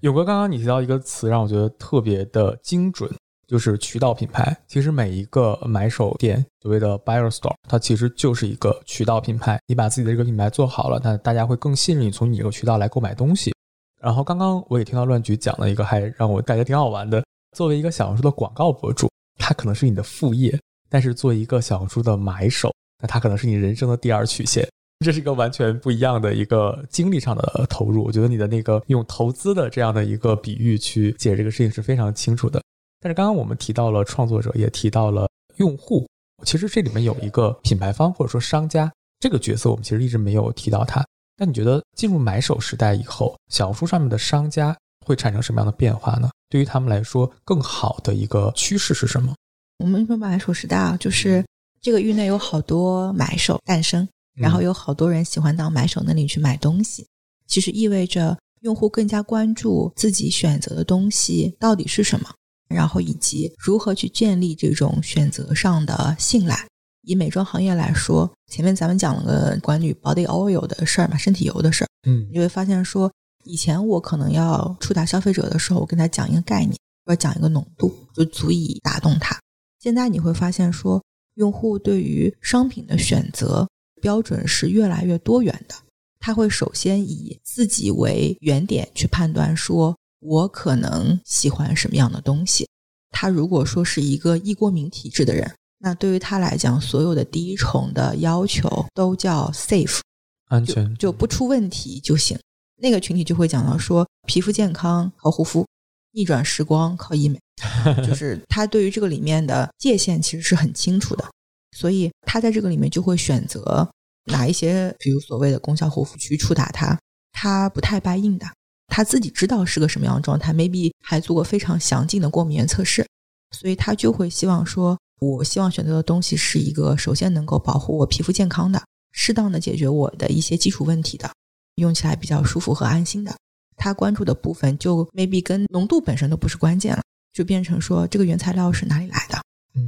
勇哥，刚刚你提到一个词，让我觉得特别的精准。就是渠道品牌，其实每一个买手店，所谓的 buyer store，它其实就是一个渠道品牌。你把自己的这个品牌做好了，那大家会更信任你从你这个渠道来购买东西。然后刚刚我也听到乱局讲了一个，还让我感觉挺好玩的。作为一个小红书的广告博主，他可能是你的副业；但是做一个小红书的买手，那他可能是你人生的第二曲线。这是一个完全不一样的一个精力上的投入。我觉得你的那个用投资的这样的一个比喻去解这个事情是非常清楚的。但是刚刚我们提到了创作者，也提到了用户。其实这里面有一个品牌方或者说商家这个角色，我们其实一直没有提到他。那你觉得进入买手时代以后，小红书上面的商家会产生什么样的变化呢？对于他们来说，更好的一个趋势是什么？我们说买手时代啊，就是这个域内有好多买手诞生，然后有好多人喜欢到买手那里去买东西。其实意味着用户更加关注自己选择的东西到底是什么。然后以及如何去建立这种选择上的信赖。以美妆行业来说，前面咱们讲了个关于 body oil 的事儿嘛，身体油的事儿。嗯，你会发现说，以前我可能要触达消费者的时候，我跟他讲一个概念，或者讲一个浓度，就足以打动他。现在你会发现说，用户对于商品的选择标准是越来越多元的。他会首先以自己为原点去判断说。我可能喜欢什么样的东西？他如果说是一个易过敏体质的人，那对于他来讲，所有的第一重的要求都叫 safe，安全就不出问题就行。那个群体就会讲到说，皮肤健康靠护肤，逆转时光靠医美，就是他对于这个里面的界限其实是很清楚的，所以他在这个里面就会选择哪一些，比如所谓的功效护肤去触达他，他不太掰硬的。他自己知道是个什么样的状态，maybe 还做过非常详尽的过敏原测试，所以他就会希望说，我希望选择的东西是一个首先能够保护我皮肤健康的，适当的解决我的一些基础问题的，用起来比较舒服和安心的。他关注的部分就 maybe 跟浓度本身都不是关键了，就变成说这个原材料是哪里来的，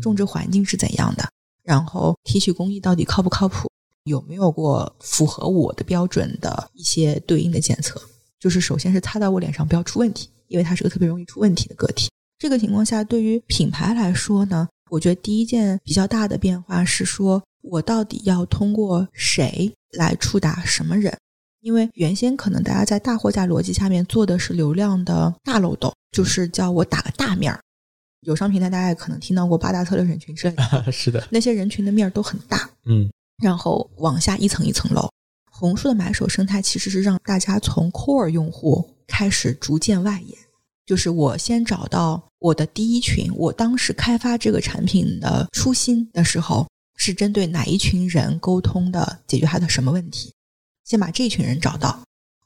种植环境是怎样的，然后提取工艺到底靠不靠谱，有没有过符合我的标准的一些对应的检测。就是首先是擦到我脸上不要出问题，因为它是个特别容易出问题的个体。这个情况下，对于品牌来说呢，我觉得第一件比较大的变化是说，我到底要通过谁来触达什么人？因为原先可能大家在大货架逻辑下面做的是流量的大漏斗，就是叫我打个大面儿。友商平台大家也可能听到过八大策略人群之类的，是的，那些人群的面儿都很大，嗯，然后往下一层一层漏。红书的买手生态其实是让大家从 core 用户开始逐渐外延，就是我先找到我的第一群，我当时开发这个产品的初心的时候是针对哪一群人沟通的，解决他的什么问题，先把这群人找到。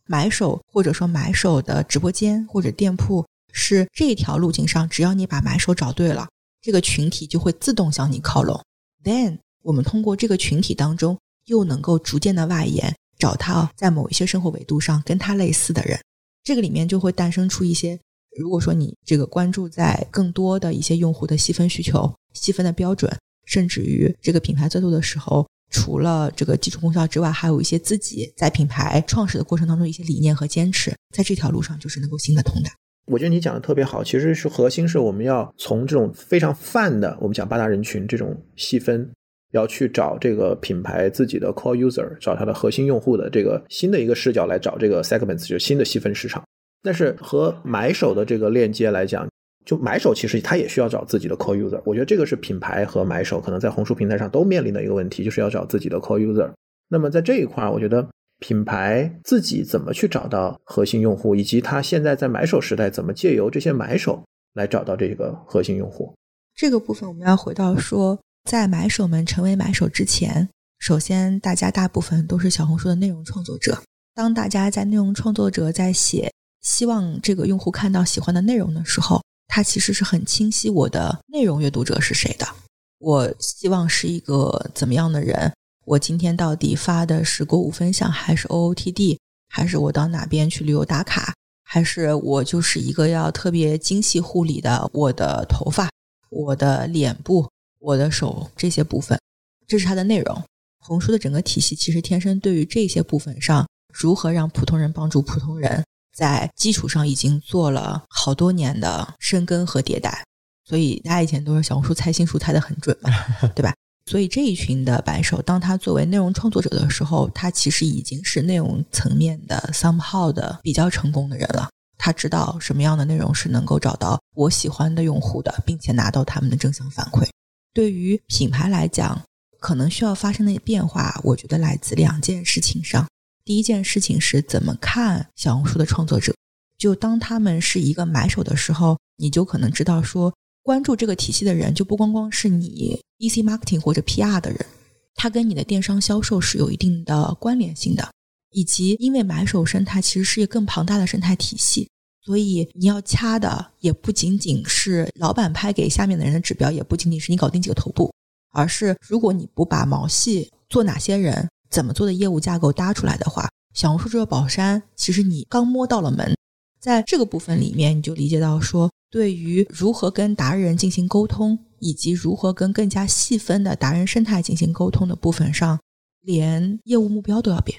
买手或者说买手的直播间或者店铺是这条路径上，只要你把买手找对了，这个群体就会自动向你靠拢。Then 我们通过这个群体当中又能够逐渐的外延。找他在某一些生活维度上跟他类似的人，这个里面就会诞生出一些。如果说你这个关注在更多的一些用户的细分需求、细分的标准，甚至于这个品牌在做的时候，除了这个基础功效之外，还有一些自己在品牌创始的过程当中一些理念和坚持，在这条路上就是能够行得通的。我觉得你讲的特别好，其实是核心是我们要从这种非常泛的，我们讲八大人群这种细分，要去找这个品牌自己的 core user，找它的核心用户的这个新的一个视角来找这个 segments，就新的细分市场。但是和买手的这个链接来讲，就买手其实他也需要找自己的 core user。我觉得这个是品牌和买手可能在红书平台上都面临的一个问题，就是要找自己的 core user。那么在这一块儿，我觉得。品牌自己怎么去找到核心用户，以及他现在在买手时代怎么借由这些买手来找到这个核心用户？这个部分我们要回到说，在买手们成为买手之前，首先大家大部分都是小红书的内容创作者。当大家在内容创作者在写希望这个用户看到喜欢的内容的时候，他其实是很清晰我的内容阅读者是谁的。我希望是一个怎么样的人？我今天到底发的是购物分享，还是 OOTD，还是我到哪边去旅游打卡，还是我就是一个要特别精细护理的我的头发、我的脸部、我的手这些部分，这是它的内容。红书的整个体系其实天生对于这些部分上，如何让普通人帮助普通人，在基础上已经做了好多年的深耕和迭代。所以大家以前都是小红书猜心术猜的很准嘛，对吧？所以这一群的白手，当他作为内容创作者的时候，他其实已经是内容层面的 somehow 的比较成功的人了。他知道什么样的内容是能够找到我喜欢的用户的，并且拿到他们的正向反馈。对于品牌来讲，可能需要发生的变化，我觉得来自两件事情上。第一件事情是怎么看小红书的创作者，就当他们是一个买手的时候，你就可能知道说。关注这个体系的人，就不光光是你 E C marketing 或者 P R 的人，他跟你的电商销售是有一定的关联性的。以及因为买手生态其实是一个更庞大的生态体系，所以你要掐的也不仅仅是老板拍给下面的人的指标，也不仅仅是你搞定几个头部，而是如果你不把毛细做哪些人怎么做的业务架构搭出来的话，小红书这个宝山，其实你刚摸到了门，在这个部分里面，你就理解到说。对于如何跟达人进行沟通，以及如何跟更加细分的达人生态进行沟通的部分上，连业务目标都要变。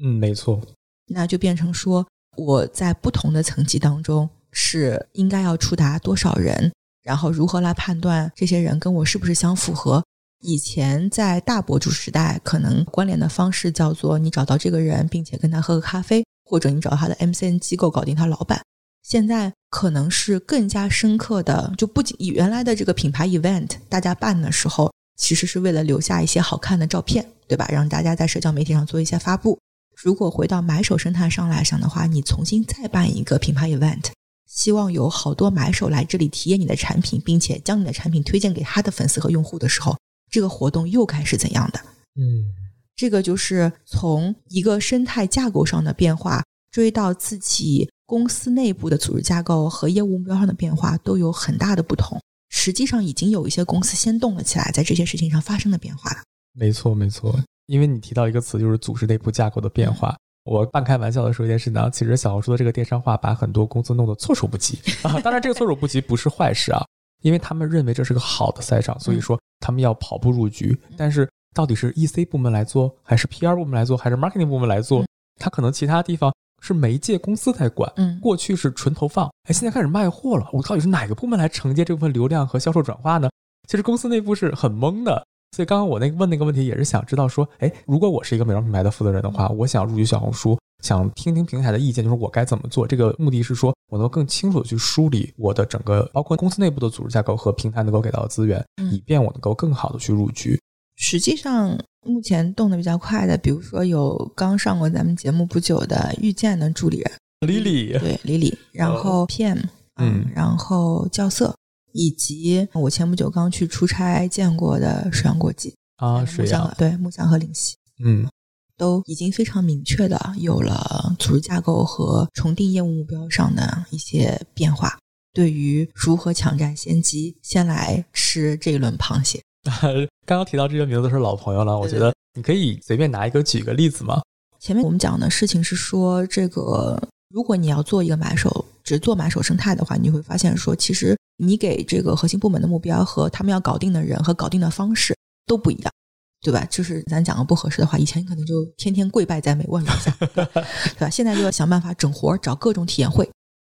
嗯，没错。那就变成说，我在不同的层级当中是应该要触达多少人，然后如何来判断这些人跟我是不是相符合？以前在大博主时代，可能关联的方式叫做你找到这个人，并且跟他喝个咖啡，或者你找他的 MCN 机构搞定他老板。现在可能是更加深刻的，就不仅以原来的这个品牌 event，大家办的时候，其实是为了留下一些好看的照片，对吧？让大家在社交媒体上做一些发布。如果回到买手生态上来想的话，你重新再办一个品牌 event，希望有好多买手来这里体验你的产品，并且将你的产品推荐给他的粉丝和用户的时候，这个活动又该是怎样的？嗯，这个就是从一个生态架构上的变化追到自己。公司内部的组织架构和业务目标上的变化都有很大的不同。实际上，已经有一些公司先动了起来，在这些事情上发生了变化了。没错，没错。因为你提到一个词，就是组织内部架构的变化。我半开玩笑的说一件事呢，其实小红书的这个电商化把很多公司弄得措手不及 啊。当然，这个措手不及不是坏事啊，因为他们认为这是个好的赛场，所以说他们要跑步入局。但是，到底是 EC 部门来做，还是 PR 部门来做，还是 Marketing 部门来做？他可能其他地方。是媒介公司在管，嗯，过去是纯投放，哎，现在开始卖货了，我到底是哪个部门来承接这部分流量和销售转化呢？其实公司内部是很懵的，所以刚刚我那个问那个问题也是想知道说，哎，如果我是一个美妆品牌的负责人的话，我想入局小红书，想听听平台的意见，就是我该怎么做？这个目的是说我能更清楚的去梳理我的整个，包括公司内部的组织架构和平台能够给到的资源，以便我能够更好的去入局。实际上。目前动的比较快的，比如说有刚上过咱们节目不久的遇见的助理人 Lily，对 Lily，然后 PM，嗯，然后校色，以及我前不久刚去出差见过的水阳国际啊，水阳对木匠和灵犀，嗯，都已经非常明确的有了组织架构和重定业务目标上的一些变化。对于如何抢占先机，先来吃这一轮螃蟹。刚刚提到这些名字都是老朋友了，我觉得你可以随便拿一个举个例子吗？前面我们讲的事情是说，这个如果你要做一个买手，只做买手生态的话，你会发现说，其实你给这个核心部门的目标和他们要搞定的人和搞定的方式都不一样。对吧？就是咱讲个不合适的话，以前可能就天天跪拜在美万楼下，对吧？现在就要想办法整活，找各种体验会。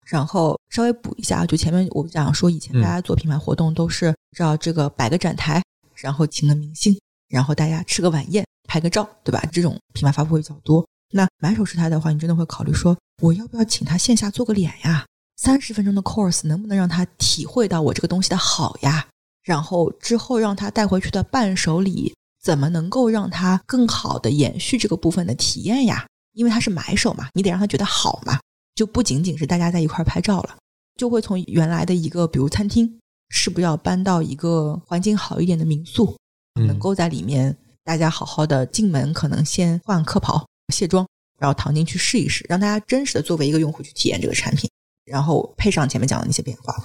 然后稍微补一下，就前面我讲说，以前大家做品牌活动都是照这个摆个展台，然后请个明星，然后大家吃个晚宴，拍个照，对吧？这种品牌发布会比较多。那买手是他的话，你真的会考虑说，我要不要请他线下做个脸呀？三十分钟的 course 能不能让他体会到我这个东西的好呀？然后之后让他带回去的伴手礼。怎么能够让他更好的延续这个部分的体验呀？因为他是买手嘛，你得让他觉得好嘛，就不仅仅是大家在一块拍照了，就会从原来的一个比如餐厅，是不是要搬到一个环境好一点的民宿，能够在里面大家好好的进门，可能先换客袍、卸妆，然后躺进去试一试，让大家真实的作为一个用户去体验这个产品，然后配上前面讲的那些变化。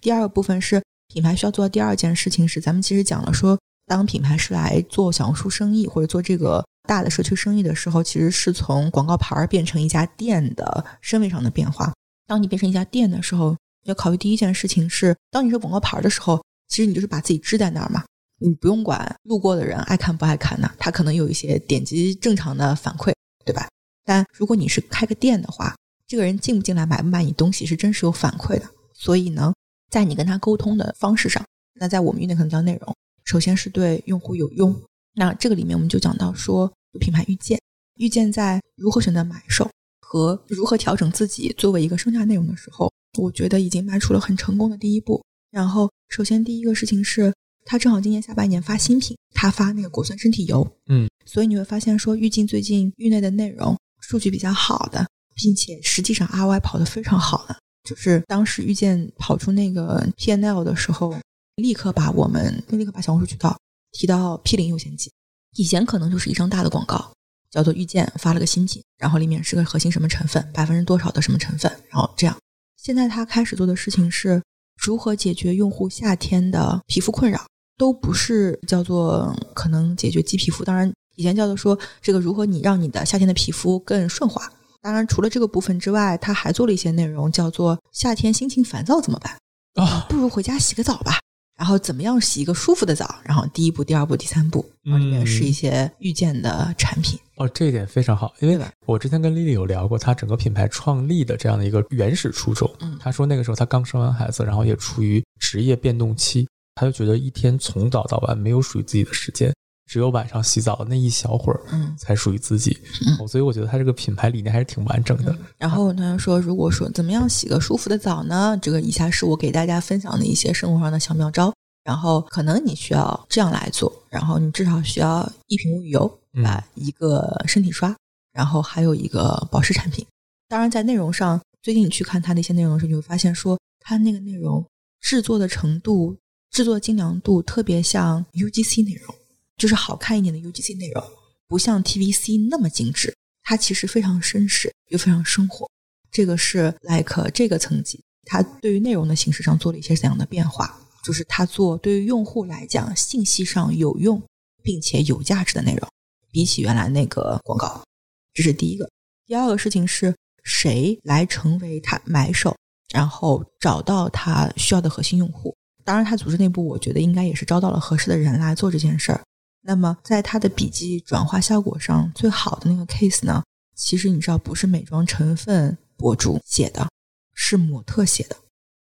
第二个部分是品牌需要做的第二件事情是，咱们其实讲了说。当品牌是来做小红书生意或者做这个大的社区生意的时候，其实是从广告牌儿变成一家店的身位上的变化。当你变成一家店的时候，要考虑第一件事情是，当你是广告牌儿的时候，其实你就是把自己支在那儿嘛，你不用管路过的人爱看不爱看呢，他可能有一些点击正常的反馈，对吧？但如果你是开个店的话，这个人进不进来买不买你东西是真实有反馈的。所以呢，在你跟他沟通的方式上，那在我们运营可能叫内容。首先是对用户有用，那这个里面我们就讲到说，品牌预见，预见在如何选择买手和如何调整自己作为一个生价内容的时候，我觉得已经迈出了很成功的第一步。然后，首先第一个事情是，他正好今年下半年发新品，他发那个果酸身体油，嗯，所以你会发现说，预镜最近域内的内容数据比较好的，并且实际上 ROI 跑得非常好的，就是当时遇见跑出那个 PNL 的时候。立刻把我们立刻把小红书渠道提到 P 零优先级。以前可能就是一张大的广告，叫做遇见发了个新品，然后里面是个核心什么成分，百分之多少的什么成分，然后这样。现在他开始做的事情是如何解决用户夏天的皮肤困扰，都不是叫做可能解决鸡皮肤。当然以前叫做说这个如何你让你的夏天的皮肤更顺滑。当然除了这个部分之外，他还做了一些内容，叫做夏天心情烦躁怎么办？啊，不如回家洗个澡吧。然后怎么样洗一个舒服的澡？然后第一步、第二步、第三步，然后里面是一些遇见的产品。哦，这一点非常好，因为我之前跟丽丽有聊过，她整个品牌创立的这样的一个原始初衷。嗯，她说那个时候她刚生完孩子，然后也处于职业变动期，她就觉得一天从早到晚没有属于自己的时间。只有晚上洗澡的那一小会儿，嗯，才属于自己，嗯，所以我觉得他这个品牌理念还是挺完整的。然后他说，如果说怎么样洗个舒服的澡呢？这个以下是我给大家分享的一些生活上的小妙招。然后可能你需要这样来做，然后你至少需要一瓶沐浴油，啊，一个身体刷，然后还有一个保湿产品。当然，在内容上，最近你去看它那些内容的时候，你会发现说，它那个内容制作的程度、制作精良度特别像 UGC 内容。就是好看一点的 UGC 内容，不像 TVC 那么精致，它其实非常绅士又非常生活。这个是 like 这个层级，它对于内容的形式上做了一些怎样的变化？就是它做对于用户来讲信息上有用并且有价值的内容，比起原来那个广告，这是第一个。第二个事情是谁来成为他买手，然后找到他需要的核心用户？当然，他组织内部我觉得应该也是招到了合适的人来做这件事儿。那么，在他的笔记转化效果上，最好的那个 case 呢？其实你知道，不是美妆成分博主写的，是模特写的。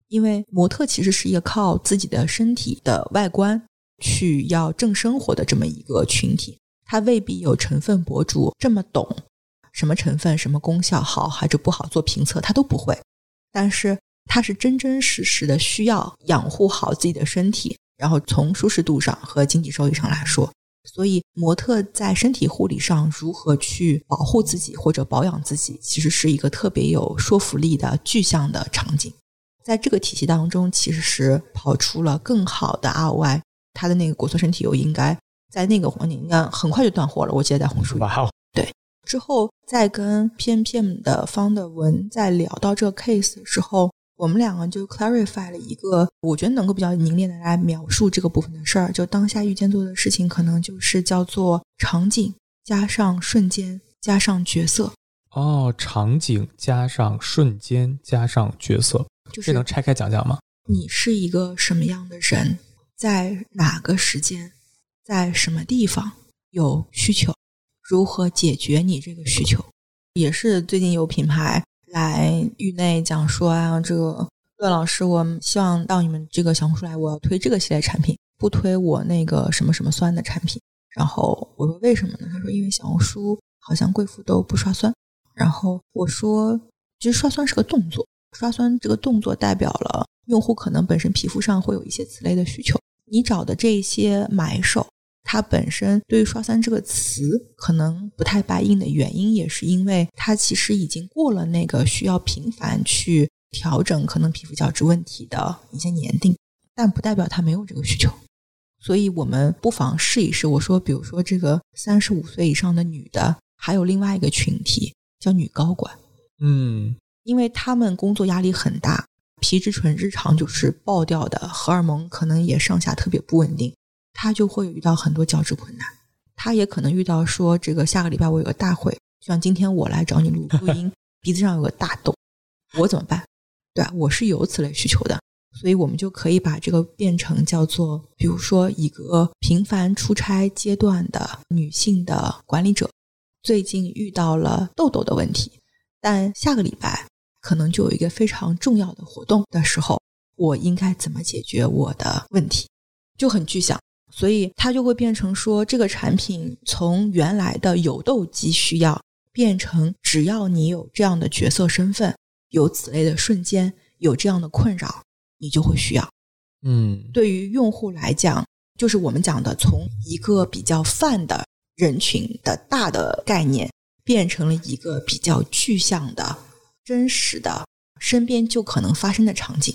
因为模特其实是一个靠自己的身体的外观去要正生活的这么一个群体，他未必有成分博主这么懂什么成分、什么功效好还是不好做评测，他都不会。但是他是真真实实的需要养护好自己的身体，然后从舒适度上和经济收益上来说。所以，模特在身体护理上如何去保护自己或者保养自己，其实是一个特别有说服力的具象的场景。在这个体系当中，其实是跑出了更好的 ROI。它的那个果酸身体油应该在那个环境应该很快就断货了。我记得在红书。哇哦！对，之后再跟 PMPM 的方的文在聊到这个 case 的时候。我们两个就 clarify 了一个，我觉得能够比较凝练的来描述这个部分的事儿。就当下遇见做的事情，可能就是叫做场景加上瞬间加上角色。哦，场景加上瞬间加上角色，这能拆开讲讲吗？你是一个什么样的人？在哪个时间？在什么地方？有需求，如何解决你这个需求，也是最近有品牌来域内讲说啊，这个乐老师，我希望到你们这个小红书来，我要推这个系列产品，不推我那个什么什么酸的产品。然后我说为什么呢？他说因为小红书好像贵妇都不刷酸。然后我说，其实刷酸是个动作，刷酸这个动作代表了用户可能本身皮肤上会有一些此类的需求。你找的这些买手，他本身对于刷酸这个词可能不太白应的原因，也是因为它其实已经过了那个需要频繁去调整可能皮肤角质问题的一些年龄，但不代表它没有这个需求。所以我们不妨试一试。我说，比如说这个三十五岁以上的女的，还有另外一个群体叫女高管，嗯因为她们工作压力很大，皮质醇日常就是爆掉的，荷尔蒙可能也上下特别不稳定，他就会遇到很多角质困难。他也可能遇到说，这个下个礼拜我有个大会，像今天我来找你录录音，鼻子上有个大痘，我怎么办？对，我是有此类需求的。所以我们就可以把这个变成叫做，比如说一个频繁出差阶段的女性的管理者，最近遇到了痘痘的问题，但下个礼拜可能就有一个非常重要的活动的时候，我应该怎么解决我的问题，就很具象。所以它就会变成说，这个产品从原来的有痘肌需要，变成只要你有这样的角色身份，有此类的瞬间，有这样的困扰。你就会需要。嗯，对于用户来讲，就是我们讲的从一个比较泛的人群的大的概念，变成了一个比较具象的、真实的身边就可能发生的场景。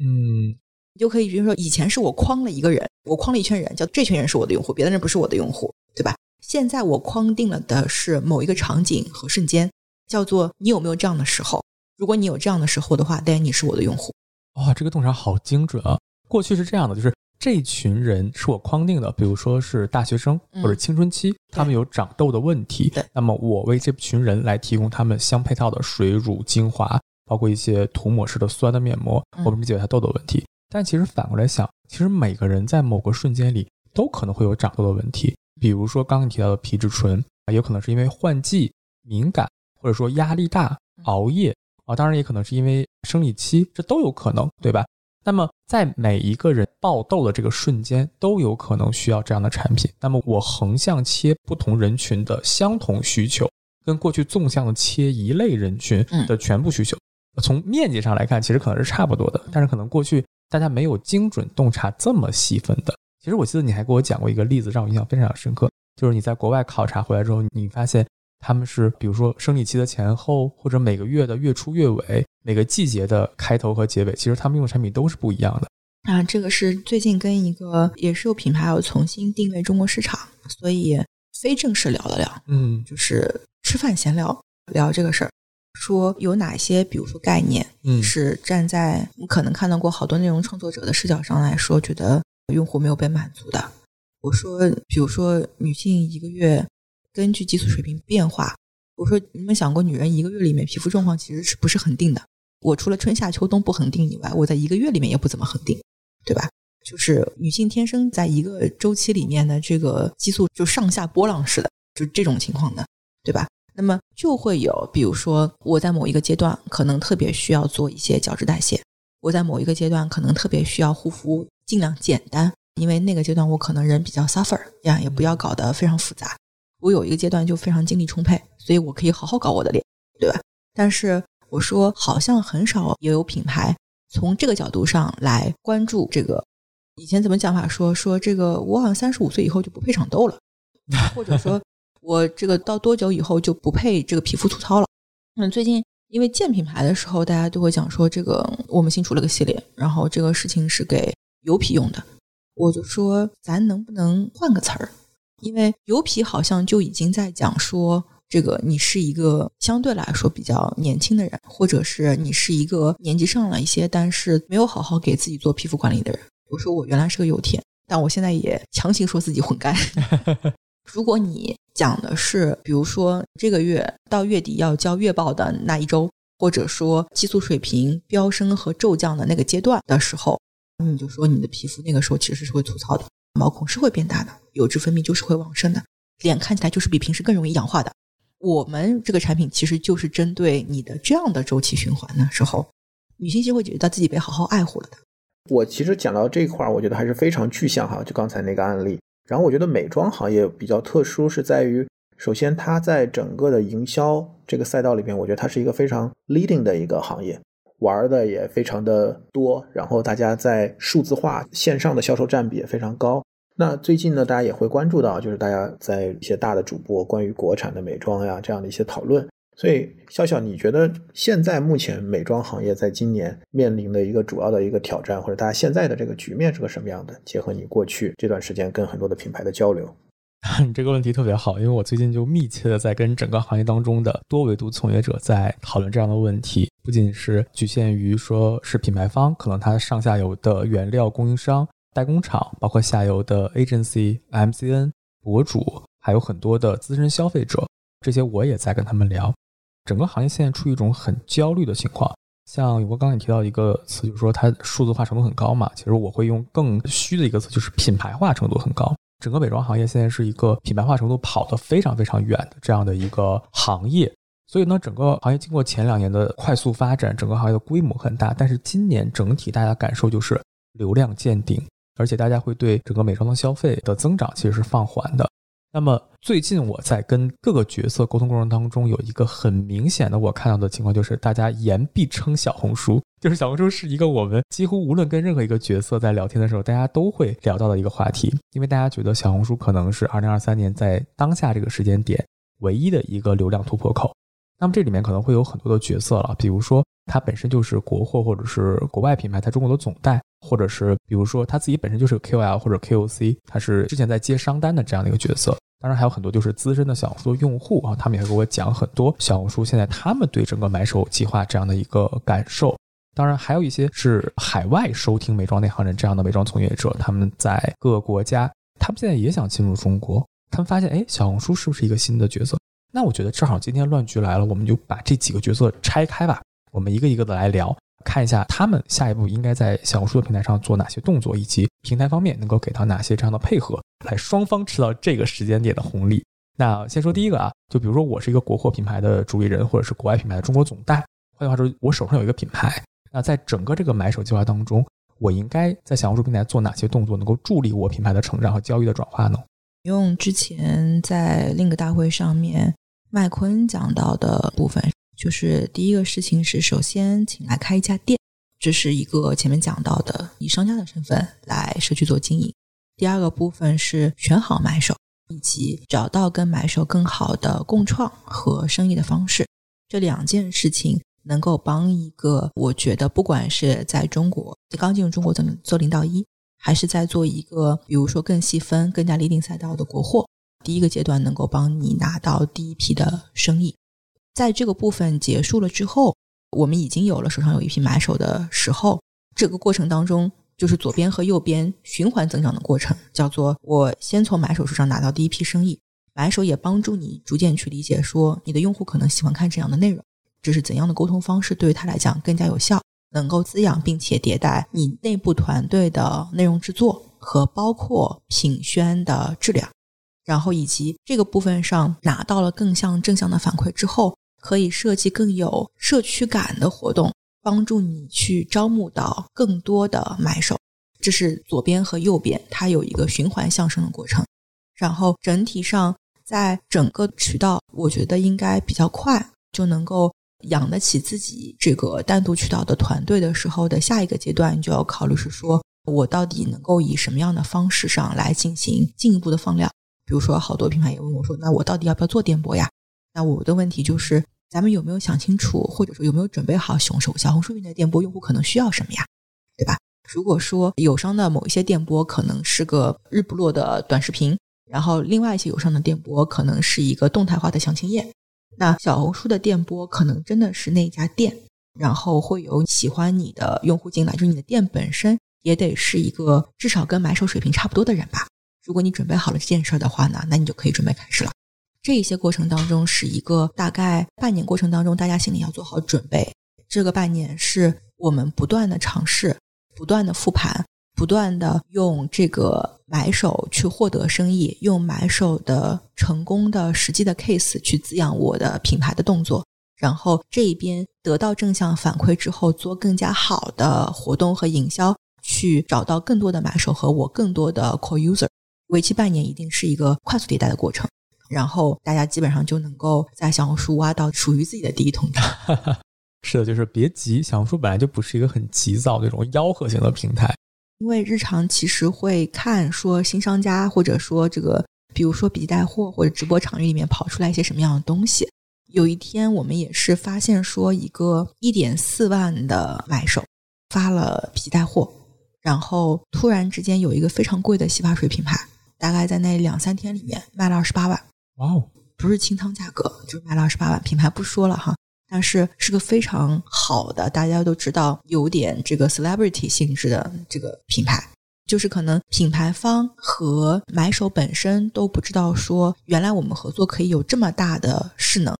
嗯你就可以比如说，以前是我框了一个人，我框了一圈人，叫这群人是我的用户，别的人不是我的用户，对吧？现在我框定了的是某一个场景和瞬间，叫做你有没有这样的时候？如果你有这样的时候的话，当然你是我的用户。哇、这个洞察好精准啊！过去是这样的，就是这群人是我框定的，比如说是大学生嗯或者青春期，他们有长痘的问题，那么我为这群人来提供他们相配套的水乳精华，包括一些涂抹式的酸的面膜，嗯我们解决他痘痘问题。但其实反过来想，其实每个人在某个瞬间里都可能会有长痘的问题，比如说刚刚你提到的皮质醇，啊，有可能是因为换季、敏感，或者说压力大、熬夜啊，当然也可能是因为生理期，这都有可能，对吧？那么在每一个人爆痘的这个瞬间，都有可能需要这样的产品。那么我横向切不同人群的相同需求，跟过去纵向的切一类人群的全部需求，从面积上来看，其实可能是差不多的，但是可能过去大家没有精准洞察这么细分的。其实我记得你还给我讲过一个例子，让我印象非常深刻，就是你在国外考察回来之后，你发现他们是比如说生理期的前后，或者每个月的月初月尾，每个季节的开头和结尾，其实他们用的产品都是不一样的。啊，这个是最近跟一个也是有品牌要重新定位中国市场，所以非正式聊了聊，嗯就是吃饭闲聊聊这个事儿，说有哪些比如说概念嗯是站在我可能看到过好多内容创作者的视角上来说，觉得用户没有被满足的。我说，比如说女性一个月根据激素水平变化，我说你们想过女人一个月里面皮肤状况其实是不是恒定的？我除了春夏秋冬不恒定以外，我在一个月里面也不怎么恒定，对吧？就是女性天生在一个周期里面的这个激素就上下波浪式的，就这种情况的，对吧？那么就会有，比如说我在某一个阶段可能特别需要做一些角质代谢，我在某一个阶段可能特别需要护肤尽量简单，因为那个阶段我可能人比较 suffer 呀，也不要搞得非常复杂。我有一个阶段就非常精力充沛，所以我可以好好搞我的脸，对吧？但是我说好像很少也有品牌从这个角度上来关注这个。以前怎么讲法说说这个我好像三十五岁以后就不配长痘了，或者说我这个到多久以后就不配这个皮肤粗糙了。嗯，最近因为建品牌的时候，大家都会讲说这个我们新出了个系列，然后这个事情是给油皮用的，我就说咱能不能换个词儿？因为油皮好像就已经在讲说，这个你是一个相对来说比较年轻的人，或者是你是一个年纪上了一些，但是没有好好给自己做皮肤管理的人。我说我原来是个油田，但我现在也强行说自己混干。如果你讲的是，比如说这个月到月底要交月报的那一周，或者说激素水平飙升和骤降的那个阶段的时候，你就说你的皮肤那个时候其实是会粗糙的，毛孔是会变大的，油脂分泌就是会旺盛的。脸看起来就是比平时更容易氧化的。我们这个产品其实就是针对你的这样的周期循环的时候，女性就会觉得自己被好好爱护了的。我其实讲到这一块儿，我觉得还是非常具象哈，就刚才那个案例。然后我觉得美妆行业比较特殊，是在于首先它在整个的营销这个赛道里边，我觉得它是一个非常 leading 的一个行业，玩的也非常的多，然后大家在数字化线上的销售占比也非常高。那最近呢，大家也会关注到，就是大家在一些大的主播关于国产的美妆呀这样的一些讨论。所以，笑笑，你觉得现在目前美妆行业在今年面临的一个主要的一个挑战，或者大家现在的这个局面是个什么样的？结合你过去这段时间跟很多的品牌的交流，你这个问题特别好，因为我最近就密切的在跟整个行业当中的多维度从业者在讨论这样的问题，不仅是局限于说是品牌方，可能它上下游的原料供应商、代工厂，包括下游的 agency、MCN、博主，还有很多的资深消费者，这些我也在跟他们聊。整个行业现在处于一种很焦虑的情况，像我刚刚也提到一个词，就是说它数字化程度很高嘛。其实我会用更虚的一个词，就是品牌化程度很高。整个美妆行业现在是一个品牌化程度跑得非常非常远的这样的一个行业。所以呢，整个行业经过前两年的快速发展，整个行业的规模很大，但是今年整体大家感受就是流量见顶，而且大家会对整个美妆的消费的增长其实是放缓的。那么最近我在跟各个角色沟通过程当中，有一个很明显的我看到的情况，就是大家言必称小红书，就是小红书是一个我们几乎无论跟任何一个角色在聊天的时候，大家都会聊到的一个话题，因为大家觉得小红书可能是二零二三年在当下这个时间点唯一的一个流量突破口。那么这里面可能会有很多的角色了，比如说他本身就是国货或者是国外品牌在中国的总代，或者是比如说他自己本身就是 KOL 或者 KOC，他是之前在接商单的这样的一个角色。当然还有很多就是资深的小红书用户啊，他们也会给我讲很多小红书现在他们对整个买手计划这样的一个感受。当然还有一些是海外收听美妆内行人这样的美妆从业者，他们在各个国家，他们现在也想进入中国，他们发现哎，小红书是不是一个新的角色？那我觉得正好今天乱局来了，我们就把这几个角色拆开吧，我们一个一个的来聊。看一下他们下一步应该在小红书的平台上做哪些动作，以及平台方面能够给到哪些这样的配合，来双方吃到这个时间点的红利。那先说第一个啊，就比如说我是一个国货品牌的主理人，或者是国外品牌的中国总代，换句话说，我手上有一个品牌。那在整个这个买手计划当中，我应该在小红书平台做哪些动作，能够助力我品牌的成长和交易的转化呢？用之前在另一个大会上面麦昆讲到的部分。就是第一个事情是，首先请来开一家店，这是一个前面讲到的以商家的身份来社区做经营。第二个部分是选好买手，以及找到跟买手更好的共创和生意的方式。这两件事情能够帮一个，我觉得不管是在中国刚进入中国做做零到一，还是在做一个比如说更细分、更加立定赛道的国货，第一个阶段能够帮你拿到第一批的生意。在这个部分结束了之后，我们已经有了手上有一批买手的时候，这个过程当中就是左边和右边循环增长的过程，叫做我先从买手手上拿到第一批生意，买手也帮助你逐渐去理解说你的用户可能喜欢看这样的内容，这是怎样的沟通方式对于他来讲更加有效，能够滋养并且迭代你内部团队的内容制作和包括品宣的质量，然后以及这个部分上拿到了更像正向的反馈之后。可以设计更有社区感的活动，帮助你去招募到更多的买手。这是左边和右边，它有一个循环相生的过程。然后整体上，在整个渠道，我觉得应该比较快就能够养得起自己这个单独渠道的团队的时候的下一个阶段，就要考虑是说我到底能够以什么样的方式上来进行进一步的放量。比如说，好多品牌也问我说：“那我到底要不要做电波呀？”那我的问题就是。咱们有没有想清楚，或者说有没有准备好熊手小红书云的电波用户可能需要什么呀？对吧？如果说友商的某一些电波可能是个日不落的短视频，然后另外一些友商的电波可能是一个动态化的详情页，那小红书的电波可能真的是那家店，然后会有喜欢你的用户进来，就是你的店本身也得是一个至少跟买手水平差不多的人吧。如果你准备好了这件事儿的话呢，那你就可以准备开始了。这一些过程当中是一个大概半年过程当中，大家心里要做好准备。这个半年是我们不断的尝试、不断的复盘、不断的用这个买手去获得生意，用买手的成功的实际的 case 去滋养我的品牌的动作，然后这一边得到正向反馈之后，做更加好的活动和营销，去找到更多的买手和我更多的 core user。为期半年一定是一个快速迭代的过程，然后大家基本上就能够在小红书挖到属于自己的第一桶金。是的，就是别急，小红书本来就不是一个很急躁那种吆喝型的平台。因为日常其实会看说新商家，或者说这个，比如说笔记带货或者直播场域里面跑出来一些什么样的东西。有一天我们也是发现说，一个一点四万的买手发了笔记带货，然后突然之间有一个非常贵的洗发水品牌，大概在那两三天里面卖了二十八万。哇哦，不是清仓价格，就是卖了二十八万，品牌不说了哈。但是是个非常好的，大家都知道有点这个 celebrity 性质的这个品牌，就是可能品牌方和买手本身都不知道说，原来我们合作可以有这么大的势能，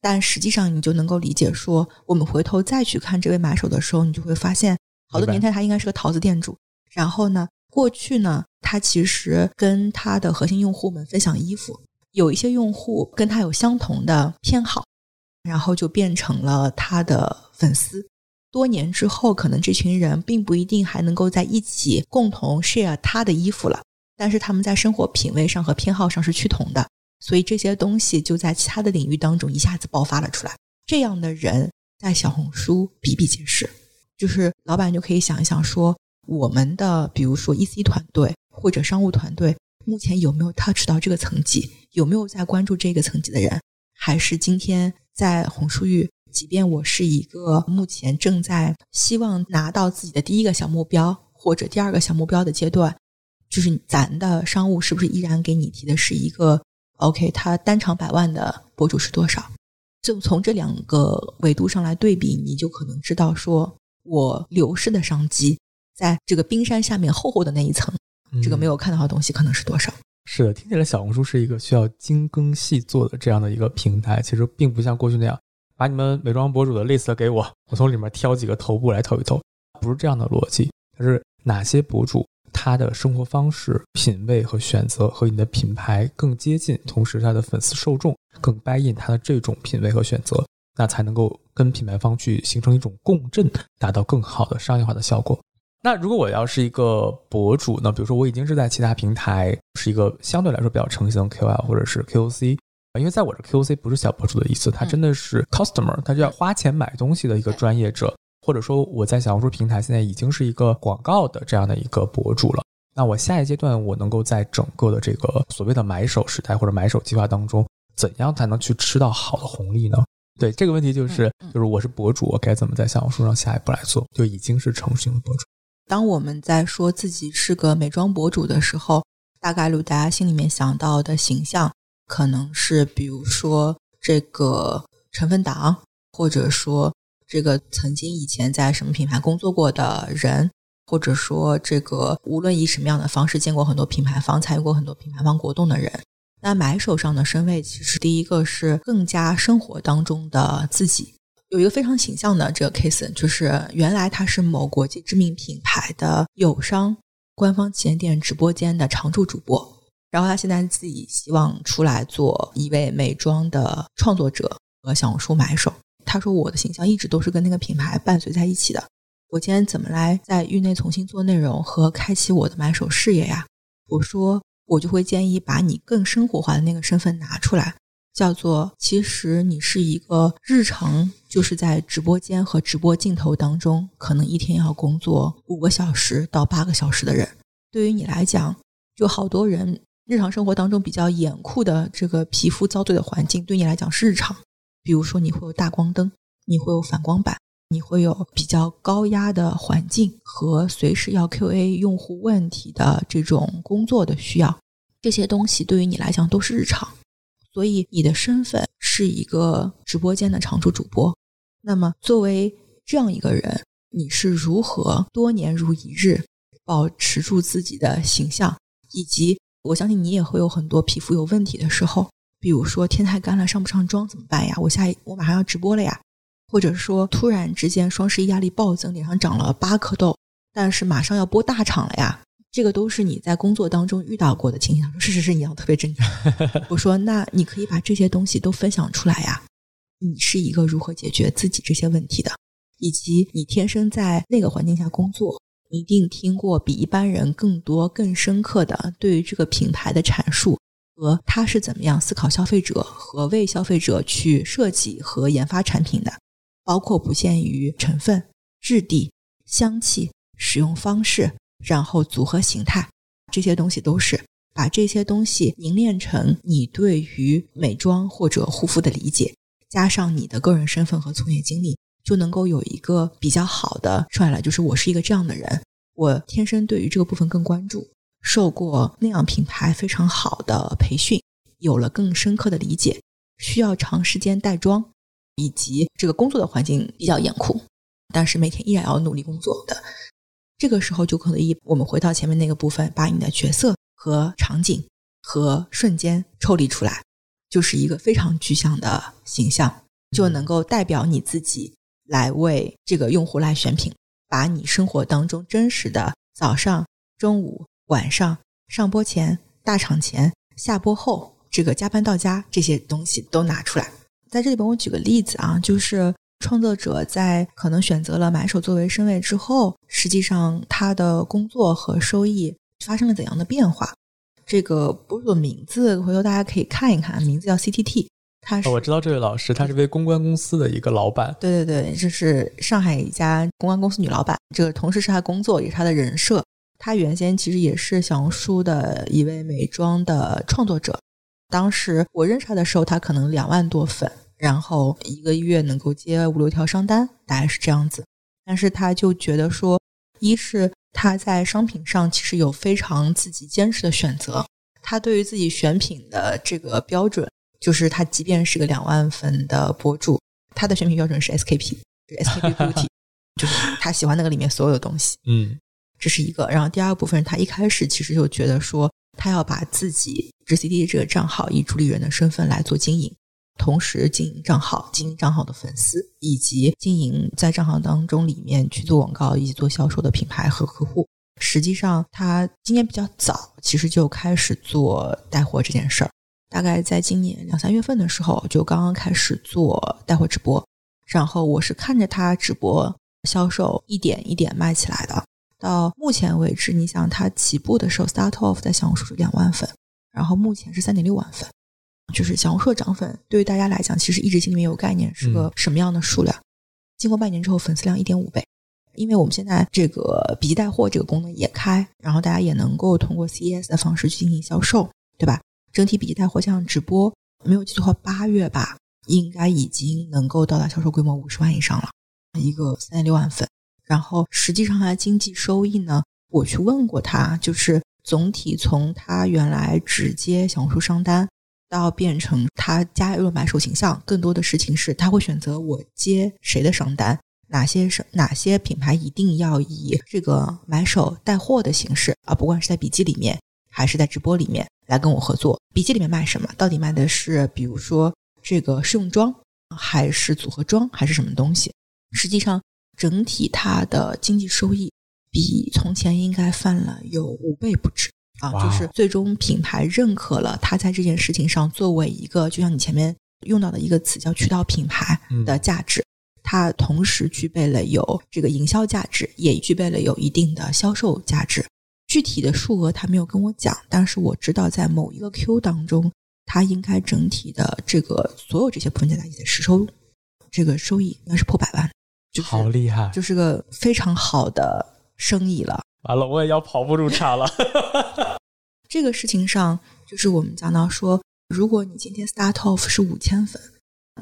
但实际上你就能够理解说，我们回头再去看这位买手的时候，你就会发现，好多年前他应该是个桃子店主，然后呢，过去呢，他其实跟他的核心用户们分享衣服，有一些用户跟他有相同的偏好。然后就变成了他的粉丝。多年之后，可能这群人并不一定还能够在一起共同 share 他的衣服了，但是他们在生活品味上和偏好上是趋同的，所以这些东西就在其他的领域当中一下子爆发了出来。这样的人在小红书比比皆是，就是老板就可以想一想说，我们的比如说 EC 团队或者商务团队，目前有没有 touch 到这个层级，有没有在关注这个层级的人，还是今天。在红书域，即便我是一个目前正在希望拿到自己的第一个小目标或者第二个小目标的阶段，就是咱的商务是不是依然给你提的是一个 OK？他单场百万的博主是多少？就从这两个维度上来对比，你就可能知道说我流失的商机，在这个冰山下面厚厚的那一层，这个没有看到的东西可能是多少？是的，听起来小红书是一个需要精耕细作的这样的一个平台，其实并不像过去那样，把你们美妆博主的 list 给我，我从里面挑几个头部来投一投，不是这样的逻辑。它是哪些博主他的生活方式、品味和选择和你的品牌更接近，同时他的粉丝受众更 buy in 他的这种品味和选择，那才能够跟品牌方去形成一种共振，达到更好的商业化的效果。那如果我要是一个博主呢？比如说我已经是在其他平台是一个相对来说比较成型的 KOL 或者是 KOC，因为在我这 KOC 不是小博主的意思，他真的是 customer，他就要花钱买东西的一个专业者，或者说我在小红书平台现在已经是一个广告的这样的一个博主了。那我下一阶段我能够在整个的这个所谓的买手时代或者买手计划当中，怎样才能去吃到好的红利呢？对这个问题就是，就是我是博主，我该怎么在小红书上下一步来做？就已经是成型的博主。当我们在说自己是个美妆博主的时候，大概率大家心里面想到的形象，可能是比如说这个成分党，或者说这个曾经以前在什么品牌工作过的人，或者说这个无论以什么样的方式见过很多品牌方、参与过很多品牌方活动的人。那买手上的身位，其实第一个是更加生活当中的自己。有一个非常形象的这个 case，就是原来他是某国际知名品牌的友商官方旗舰店直播间的常驻主播，然后他现在自己希望出来做一位美妆的创作者和小红书买手。他说：“我的形象一直都是跟那个品牌伴随在一起的，我今天怎么来在域内重新做内容和开启我的买手事业呀？”我说：“我就会建议把你更生活化的那个身份拿出来。”叫做，其实你是一个日常就是在直播间和直播镜头当中，可能一天要工作五个小时到八个小时的人。对于你来讲，就好多人日常生活当中比较严酷的这个皮肤遭罪的环境，对你来讲是日常。比如说，你会有大光灯，你会有反光板，你会有比较高压的环境和随时要 QA 用户问题的这种工作的需要，这些东西对于你来讲都是日常。所以你的身份是一个直播间的常驻主播，那么作为这样一个人，你是如何多年如一日保持住自己的形象？以及我相信你也会有很多皮肤有问题的时候，比如说天太干了上不上妆怎么办呀？我下一我马上要直播了呀，或者说突然之间双十一压力暴增，脸上长了八颗痘，但是马上要播大场了呀。这个都是你在工作当中遇到过的情形。他说：“是是是，你要特别正常。”我说：“那你可以把这些东西都分享出来呀。你是一个如何解决自己这些问题的，以及你天生在那个环境下工作，你一定听过比一般人更多、更深刻的对于这个品牌的阐述和他是怎么样思考消费者和为消费者去设计和研发产品的，包括不限于成分、质地、香气、使用方式。”然后组合形态这些东西都是把这些东西凝练成你对于美妆或者护肤的理解，加上你的个人身份和从业经历，就能够有一个比较好的出来了。就是我是一个这样的人，我天生对于这个部分更关注，受过那样品牌非常好的培训，有了更深刻的理解，需要长时间带妆，以及这个工作的环境比较严酷，但是每天依然要努力工作的。这个时候就可以，我们回到前面那个部分，把你的角色和场景和瞬间抽离出来，就是一个非常具象的形象，就能够代表你自己来为这个用户来选品，把你生活当中真实的早上、中午、晚上、上播前、大场前、下播后，这个加班到家这些东西都拿出来。在这里边，我举个例子啊，就是。创作者在可能选择了买手作为身位之后，实际上他的工作和收益发生了怎样的变化？这个博主的名字，回头大家可以看一看，名字叫 CTT。他是我知道这位老师，他是位公关公司的一个老板。对对对，这是上海一家公关公司女老板。这个同时是他工作，也是他的人设。他原先其实也是小红书的一位美妆的创作者。当时我认识他的时候，他可能两万多粉。然后一个月能够接五六条商单，大概是这样子。但是他就觉得说，一是他在商品上其实有非常自己坚持的选择，他对于自己选品的这个标准，就是他即便是个两万粉的博主，他的选品标准是 SKP，SKP Beauty，就是他喜欢那个里面所有的东西。嗯，这是一个。然后第二部分，他一开始其实就觉得说，他要把自己 GCD 这个账号以主理人的身份来做经营。同时经营账号、经营账号的粉丝，以及经营在账号当中里面去做广告以及做销售的品牌和客户。实际上，他今年比较早，其实就开始做带货这件事儿。大概在今年两三月份的时候，就刚刚开始做带货直播。然后我是看着他直播销售一点一点卖起来的。到目前为止，你想他起步的时候，start off 在小红书是两万粉，然后目前是三点六万粉。就是小红书涨粉，对于大家来讲，其实一直心里面有概念，是个什么样的数量。经过半年之后，粉丝量一点五倍。因为我们现在这个笔记带货这个功能也开，然后大家也能够通过 CES 的方式去进行销售，对吧？整体笔记带货加上直播，没有记错的话，八月吧，应该已经能够到达销售规模五十万以上了，一个三点六万粉。然后实际上它的经济收益呢，我去问过他，就是总体从他原来只接小红书商单。到变成他加入了买手形象，更多的事情是他会选择我接谁的商单，哪些是哪些品牌一定要以这个买手带货的形式啊，不管是在笔记里面还是在直播里面来跟我合作。笔记里面卖什么？到底卖的是比如说这个试用装，还是组合装，还是什么东西？实际上整体它的经济收益比从前应该翻了有五倍不止。啊，就是最终品牌认可了他在这件事情上作为一个，就像你前面用到的一个词叫渠道品牌的价值，它同时具备了有这个营销价值，也具备了有一定的销售价值。具体的数额他没有跟我讲，但是我知道在某一个 Q 当中，它应该整体的这个所有这些部分加在一起的实收这个收益应该是破百万，就是好厉害，就是个非常好的生意了。完了，我也要跑不入场了。这个事情上，就是我们讲到说，如果你今天 start off 是五千粉，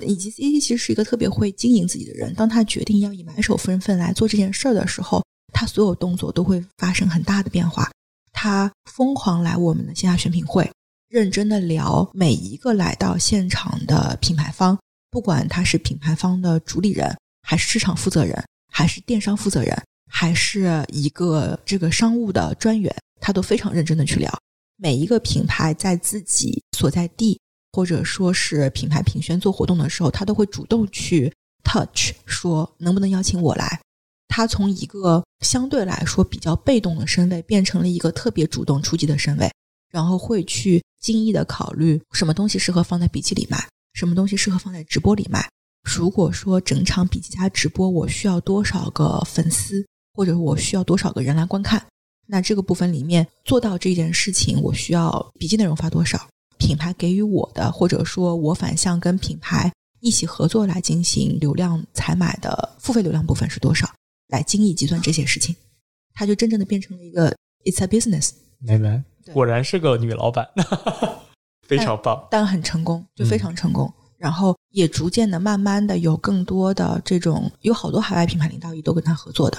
以及 CC 其实是一个特别会经营自己的人，当他决定要以买手身份来做这件事儿的时候，他所有动作都会发生很大的变化。他疯狂来我们的线下选品会，认真的聊每一个来到现场的品牌方，不管他是品牌方的主理人，还是市场负责人，还是电商负责人。还是一个这个商务的专员，他都非常认真的去聊每一个品牌在自己所在地，或者说是品牌评选做活动的时候，他都会主动去 touch，说能不能邀请我来，他从一个相对来说比较被动的身位，变成了一个特别主动出击的身位，然后会去精益的考虑什么东西适合放在笔记里卖，什么东西适合放在直播里卖。如果说整场笔记加直播我需要多少个粉丝，或者我需要多少个人来观看，那这个部分里面做到这件事情，我需要笔记内容发多少，品牌给予我的，或者说我反向跟品牌一起合作来进行流量采买的付费流量部分是多少，来精益计算这些事情，它就真正的变成了一个 it's a business，明白，果然是个女老板，非常棒。但很成功，就非常成功。然后也逐渐的、慢慢的有更多的这种，有好多海外品牌领导也都跟他合作的。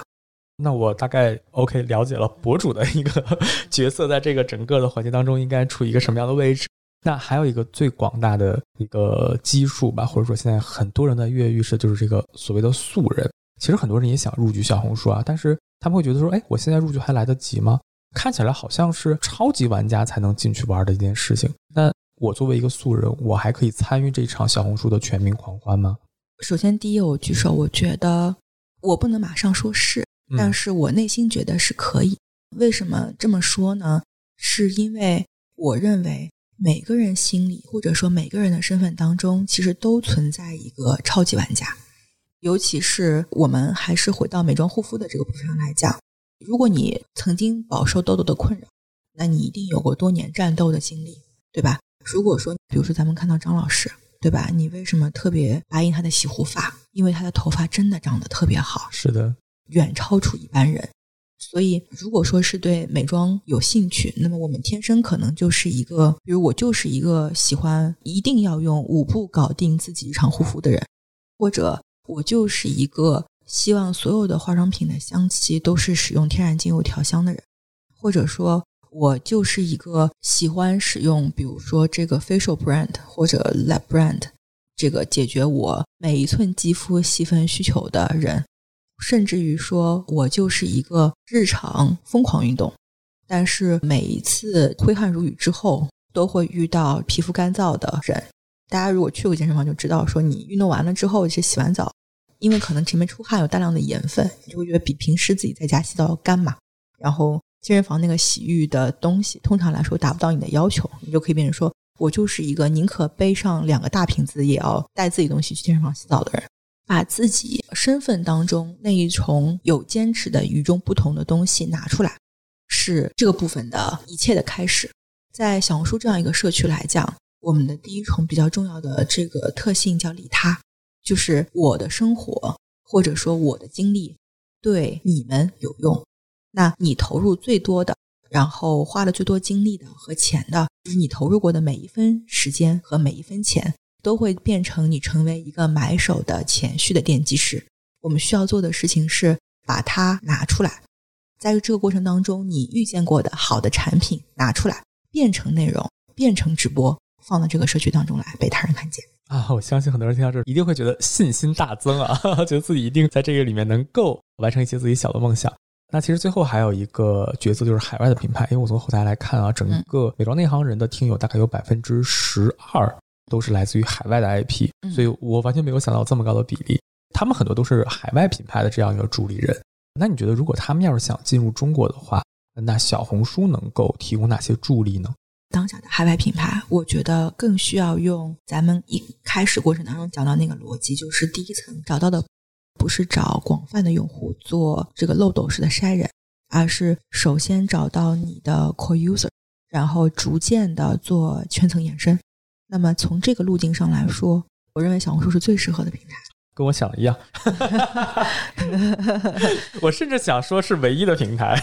那我大概 OK 了解了博主的一个 角色，在这个整个的环节当中应该处于一个什么样的位置。那还有一个最广大的一个基数吧，或者说现在很多人的跃跃欲试，就是这个所谓的素人。其实很多人也想入局小红书啊，但是他们会觉得说，哎，我现在入局还来得及吗？看起来好像是超级玩家才能进去玩的一件事情。那我作为一个素人，我还可以参与这场小红书的全民狂欢吗？首先，第一，我举手，我觉得我不能马上说是，但是我内心觉得是可以。为什么这么说呢？是因为我认为每个人心里，或者说每个人的身份当中，其实都存在一个超级玩家。尤其是我们还是回到美妆护肤的这个部分上来讲，如果你曾经饱受痘痘的困扰，那你一定有过多年战斗的经历，对吧？如果说，比如说咱们看到张老师，对吧？你为什么特别答应他的洗护发？因为他的头发真的长得特别好，是的，远超出一般人。所以，如果说是对美妆有兴趣，那么我们天生可能就是一个，比如我就是一个喜欢一定要用五步搞定自己日常护肤的人，或者我就是一个希望所有的化妆品的香气都是使用天然精油调香的人，或者说我就是一个喜欢使用，比如说这个 facial brand 或者 lab brand 这个解决我每一寸肌肤细分需求的人。甚至于说，我就是一个日常疯狂运动，但是每一次挥汗如雨之后，都会遇到皮肤干燥的人。大家如果去过健身房就知道，说你运动完了之后，其实洗完澡，因为可能前面出汗有大量的盐分，你就会觉得比平时自己在家洗澡要干嘛。然后健身房那个洗浴的东西，通常来说达不到你的要求，你就可以变成说我就是一个宁可背上两个大瓶子，也要带自己东西去健身房洗澡的人。把自己身份当中那一重有坚持的与众不同的东西拿出来，是这个部分的一切的开始。在小红书这样一个社区来讲，我们的第一重比较重要的这个特性叫利他，就是我的生活或者说我的经历对你们有用。那你投入最多的，然后花了最多精力的和钱的，就是你投入过的每一分时间和每一分钱。都会变成你成为一个买手的前序的奠基石。我们需要做的事情是把它拿出来，在这个过程当中，你遇见过的好的产品拿出来，变成内容，变成直播，放到这个社区当中来，被他人看见啊！我相信很多人听到这一定会觉得信心大增啊，觉得自己一定在这个里面能够完成一些自己小的梦想。那其实最后还有一个角色就是海外的品牌，因为我从后台来看啊，整个美妆内行人的听友大概有百分之十二。都是来自于海外的 IP，所以我完全没有想到这么高的比例。他们很多都是海外品牌的这样一个助力人。那你觉得，如果他们要是想进入中国的话，那小红书能够提供哪些助力呢？当下的海外品牌，我觉得更需要用咱们一开始过程当中讲到那个逻辑，就是第一层找到的不是找广泛的用户做这个漏斗式的筛人，而是首先找到你的 core user，然后逐渐的做圈层延伸。那么从这个路径上来说，我认为小红书是最适合的平台。跟我想的一样，我甚至想说是唯一的平台。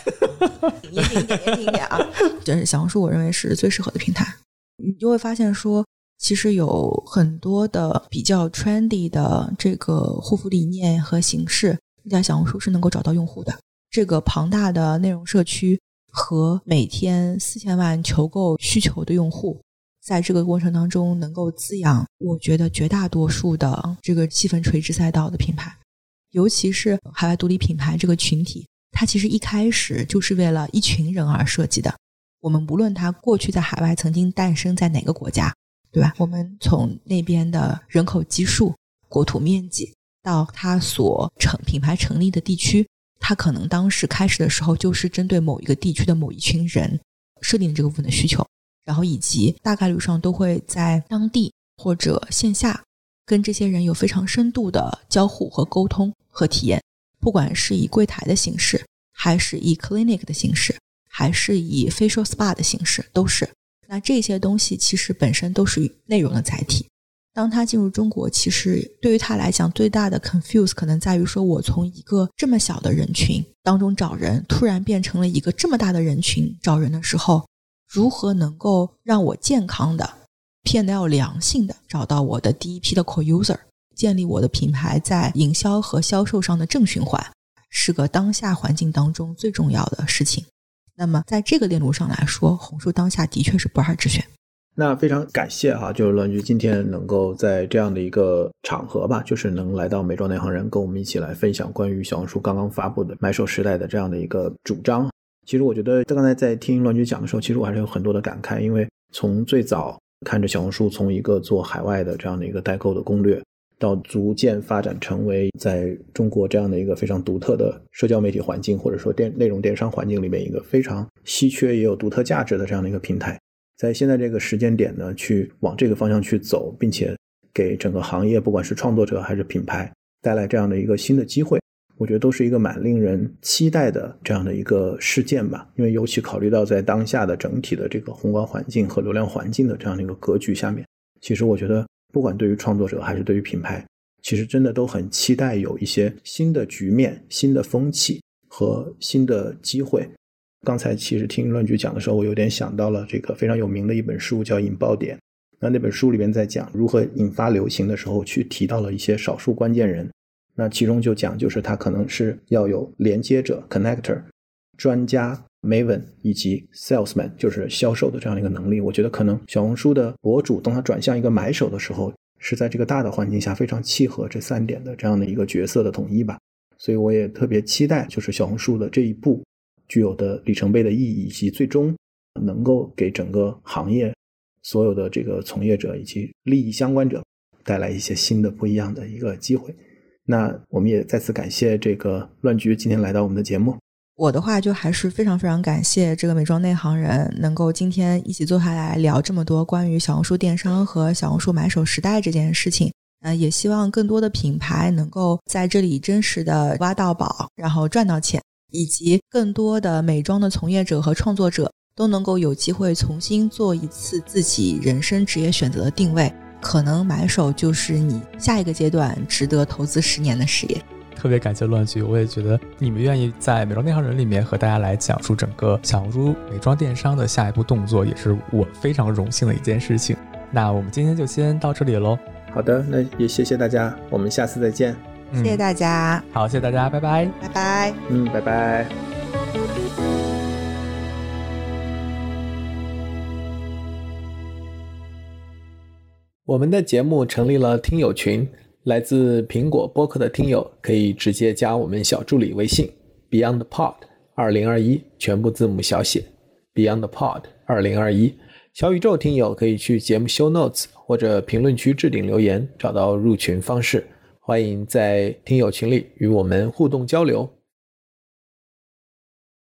年轻一点，年轻一点啊！就是小红书，我认为是最适合的平台。你就会发现说，其实有很多的比较 trendy 的这个护肤理念和形式，在小红书是能够找到用户的。这个庞大的内容社区和每天四千万求购需求的用户。在这个过程当中，能够滋养我觉得绝大多数的这个细分垂直赛道的品牌，尤其是海外独立品牌这个群体，它其实一开始就是为了一群人而设计的。我们无论它过去在海外曾经诞生在哪个国家，对吧？我们从那边的人口基数、国土面积，到它所成品牌成立的地区，它可能当时开始的时候就是针对某一个地区的某一群人设定这个部分的需求，然后以及大概率上都会在当地或者线下跟这些人有非常深度的交互和沟通和体验，不管是以柜台的形式，还是以 clinic 的形式，还是以 facial spa 的形式，都是。那这些东西其实本身都是内容的载体。当他进入中国，其实对于他来讲，最大的 confuse 可能在于说，我从一个这么小的人群当中找人，突然变成了一个这么大的人群找人的时候，如何能够让我健康的、P&L 良性的找到我的第一批的 core user，建立我的品牌在营销和销售上的正循环，是个当下环境当中最重要的事情。那么，在这个链路上来说，红树当下的确是不二之选。那非常感谢哈，就是栾局今天能够在这样的一个场合吧，就是能来到美妆内行人，跟我们一起来分享关于小红书刚刚发布的买手时代的这样的一个主张。其实我觉得刚才在听乱局讲的时候，其实我还是有很多的感慨，因为从最早看着小红书从一个做海外的这样的一个代购的攻略，到逐渐发展成为在中国这样的一个非常独特的社交媒体环境，或者说电内容电商环境里面一个非常稀缺也有独特价值的这样的一个平台。在现在这个时间点呢，去往这个方向去走，并且给整个行业，不管是创作者还是品牌，带来这样的一个新的机会，我觉得都是一个蛮令人期待的这样的一个事件吧。因为尤其考虑到在当下的整体的这个宏观环境和流量环境的这样的一个格局下面，其实我觉得，不管对于创作者还是对于品牌，其实真的都很期待有一些新的局面、新的风气和新的机会。刚才其实听乱局讲的时候，我有点想到了这个非常有名的一本书，叫《引爆点》。那那本书里边在讲如何引发流行的时候，去提到了一些少数关键人。那其中就讲，就是他可能是要有连接者 （connector）、专家 （maven） 以及 salesman，就是销售的这样一个能力。我觉得可能小红书的博主，当他转向一个买手的时候，是在这个大的环境下非常契合这三点的这样的一个角色的统一吧。所以我也特别期待，就是小红书的这一步。具有的里程碑的意义，以及最终能够给整个行业所有的这个从业者以及利益相关者带来一些新的不一样的一个机会。那我们也再次感谢这个乱局今天来到我们的节目。我的话就还是非常非常感谢这个美妆内行人能够今天一起坐下来聊这么多关于小红书电商和小红书买手时代这件事情。呃，也希望更多的品牌能够在这里真实的挖到宝，然后赚到钱。以及更多的美妆的从业者和创作者都能够有机会重新做一次自己人生职业选择的定位，可能买手就是你下一个阶段值得投资十年的事业。特别感谢乱局，我也觉得你们愿意在美妆内行人里面和大家来讲述整个小红书美妆电商的下一步动作，也是我非常荣幸的一件事情。那我们今天就先到这里喽。好的，那也谢谢大家，我们下次再见。谢谢大家，好，谢谢大家，拜拜，拜拜，嗯，拜拜。我们的节目成立了听友群，来自苹果播客的听友可以直接加我们小助理微信 BeyondPod 二零二一，全部字母小写 BeyondPod 二零二一。小宇宙听友可以去节目 Show Notes 或者评论区置顶留言，找到入群方式。欢迎在听友群里与我们互动交流。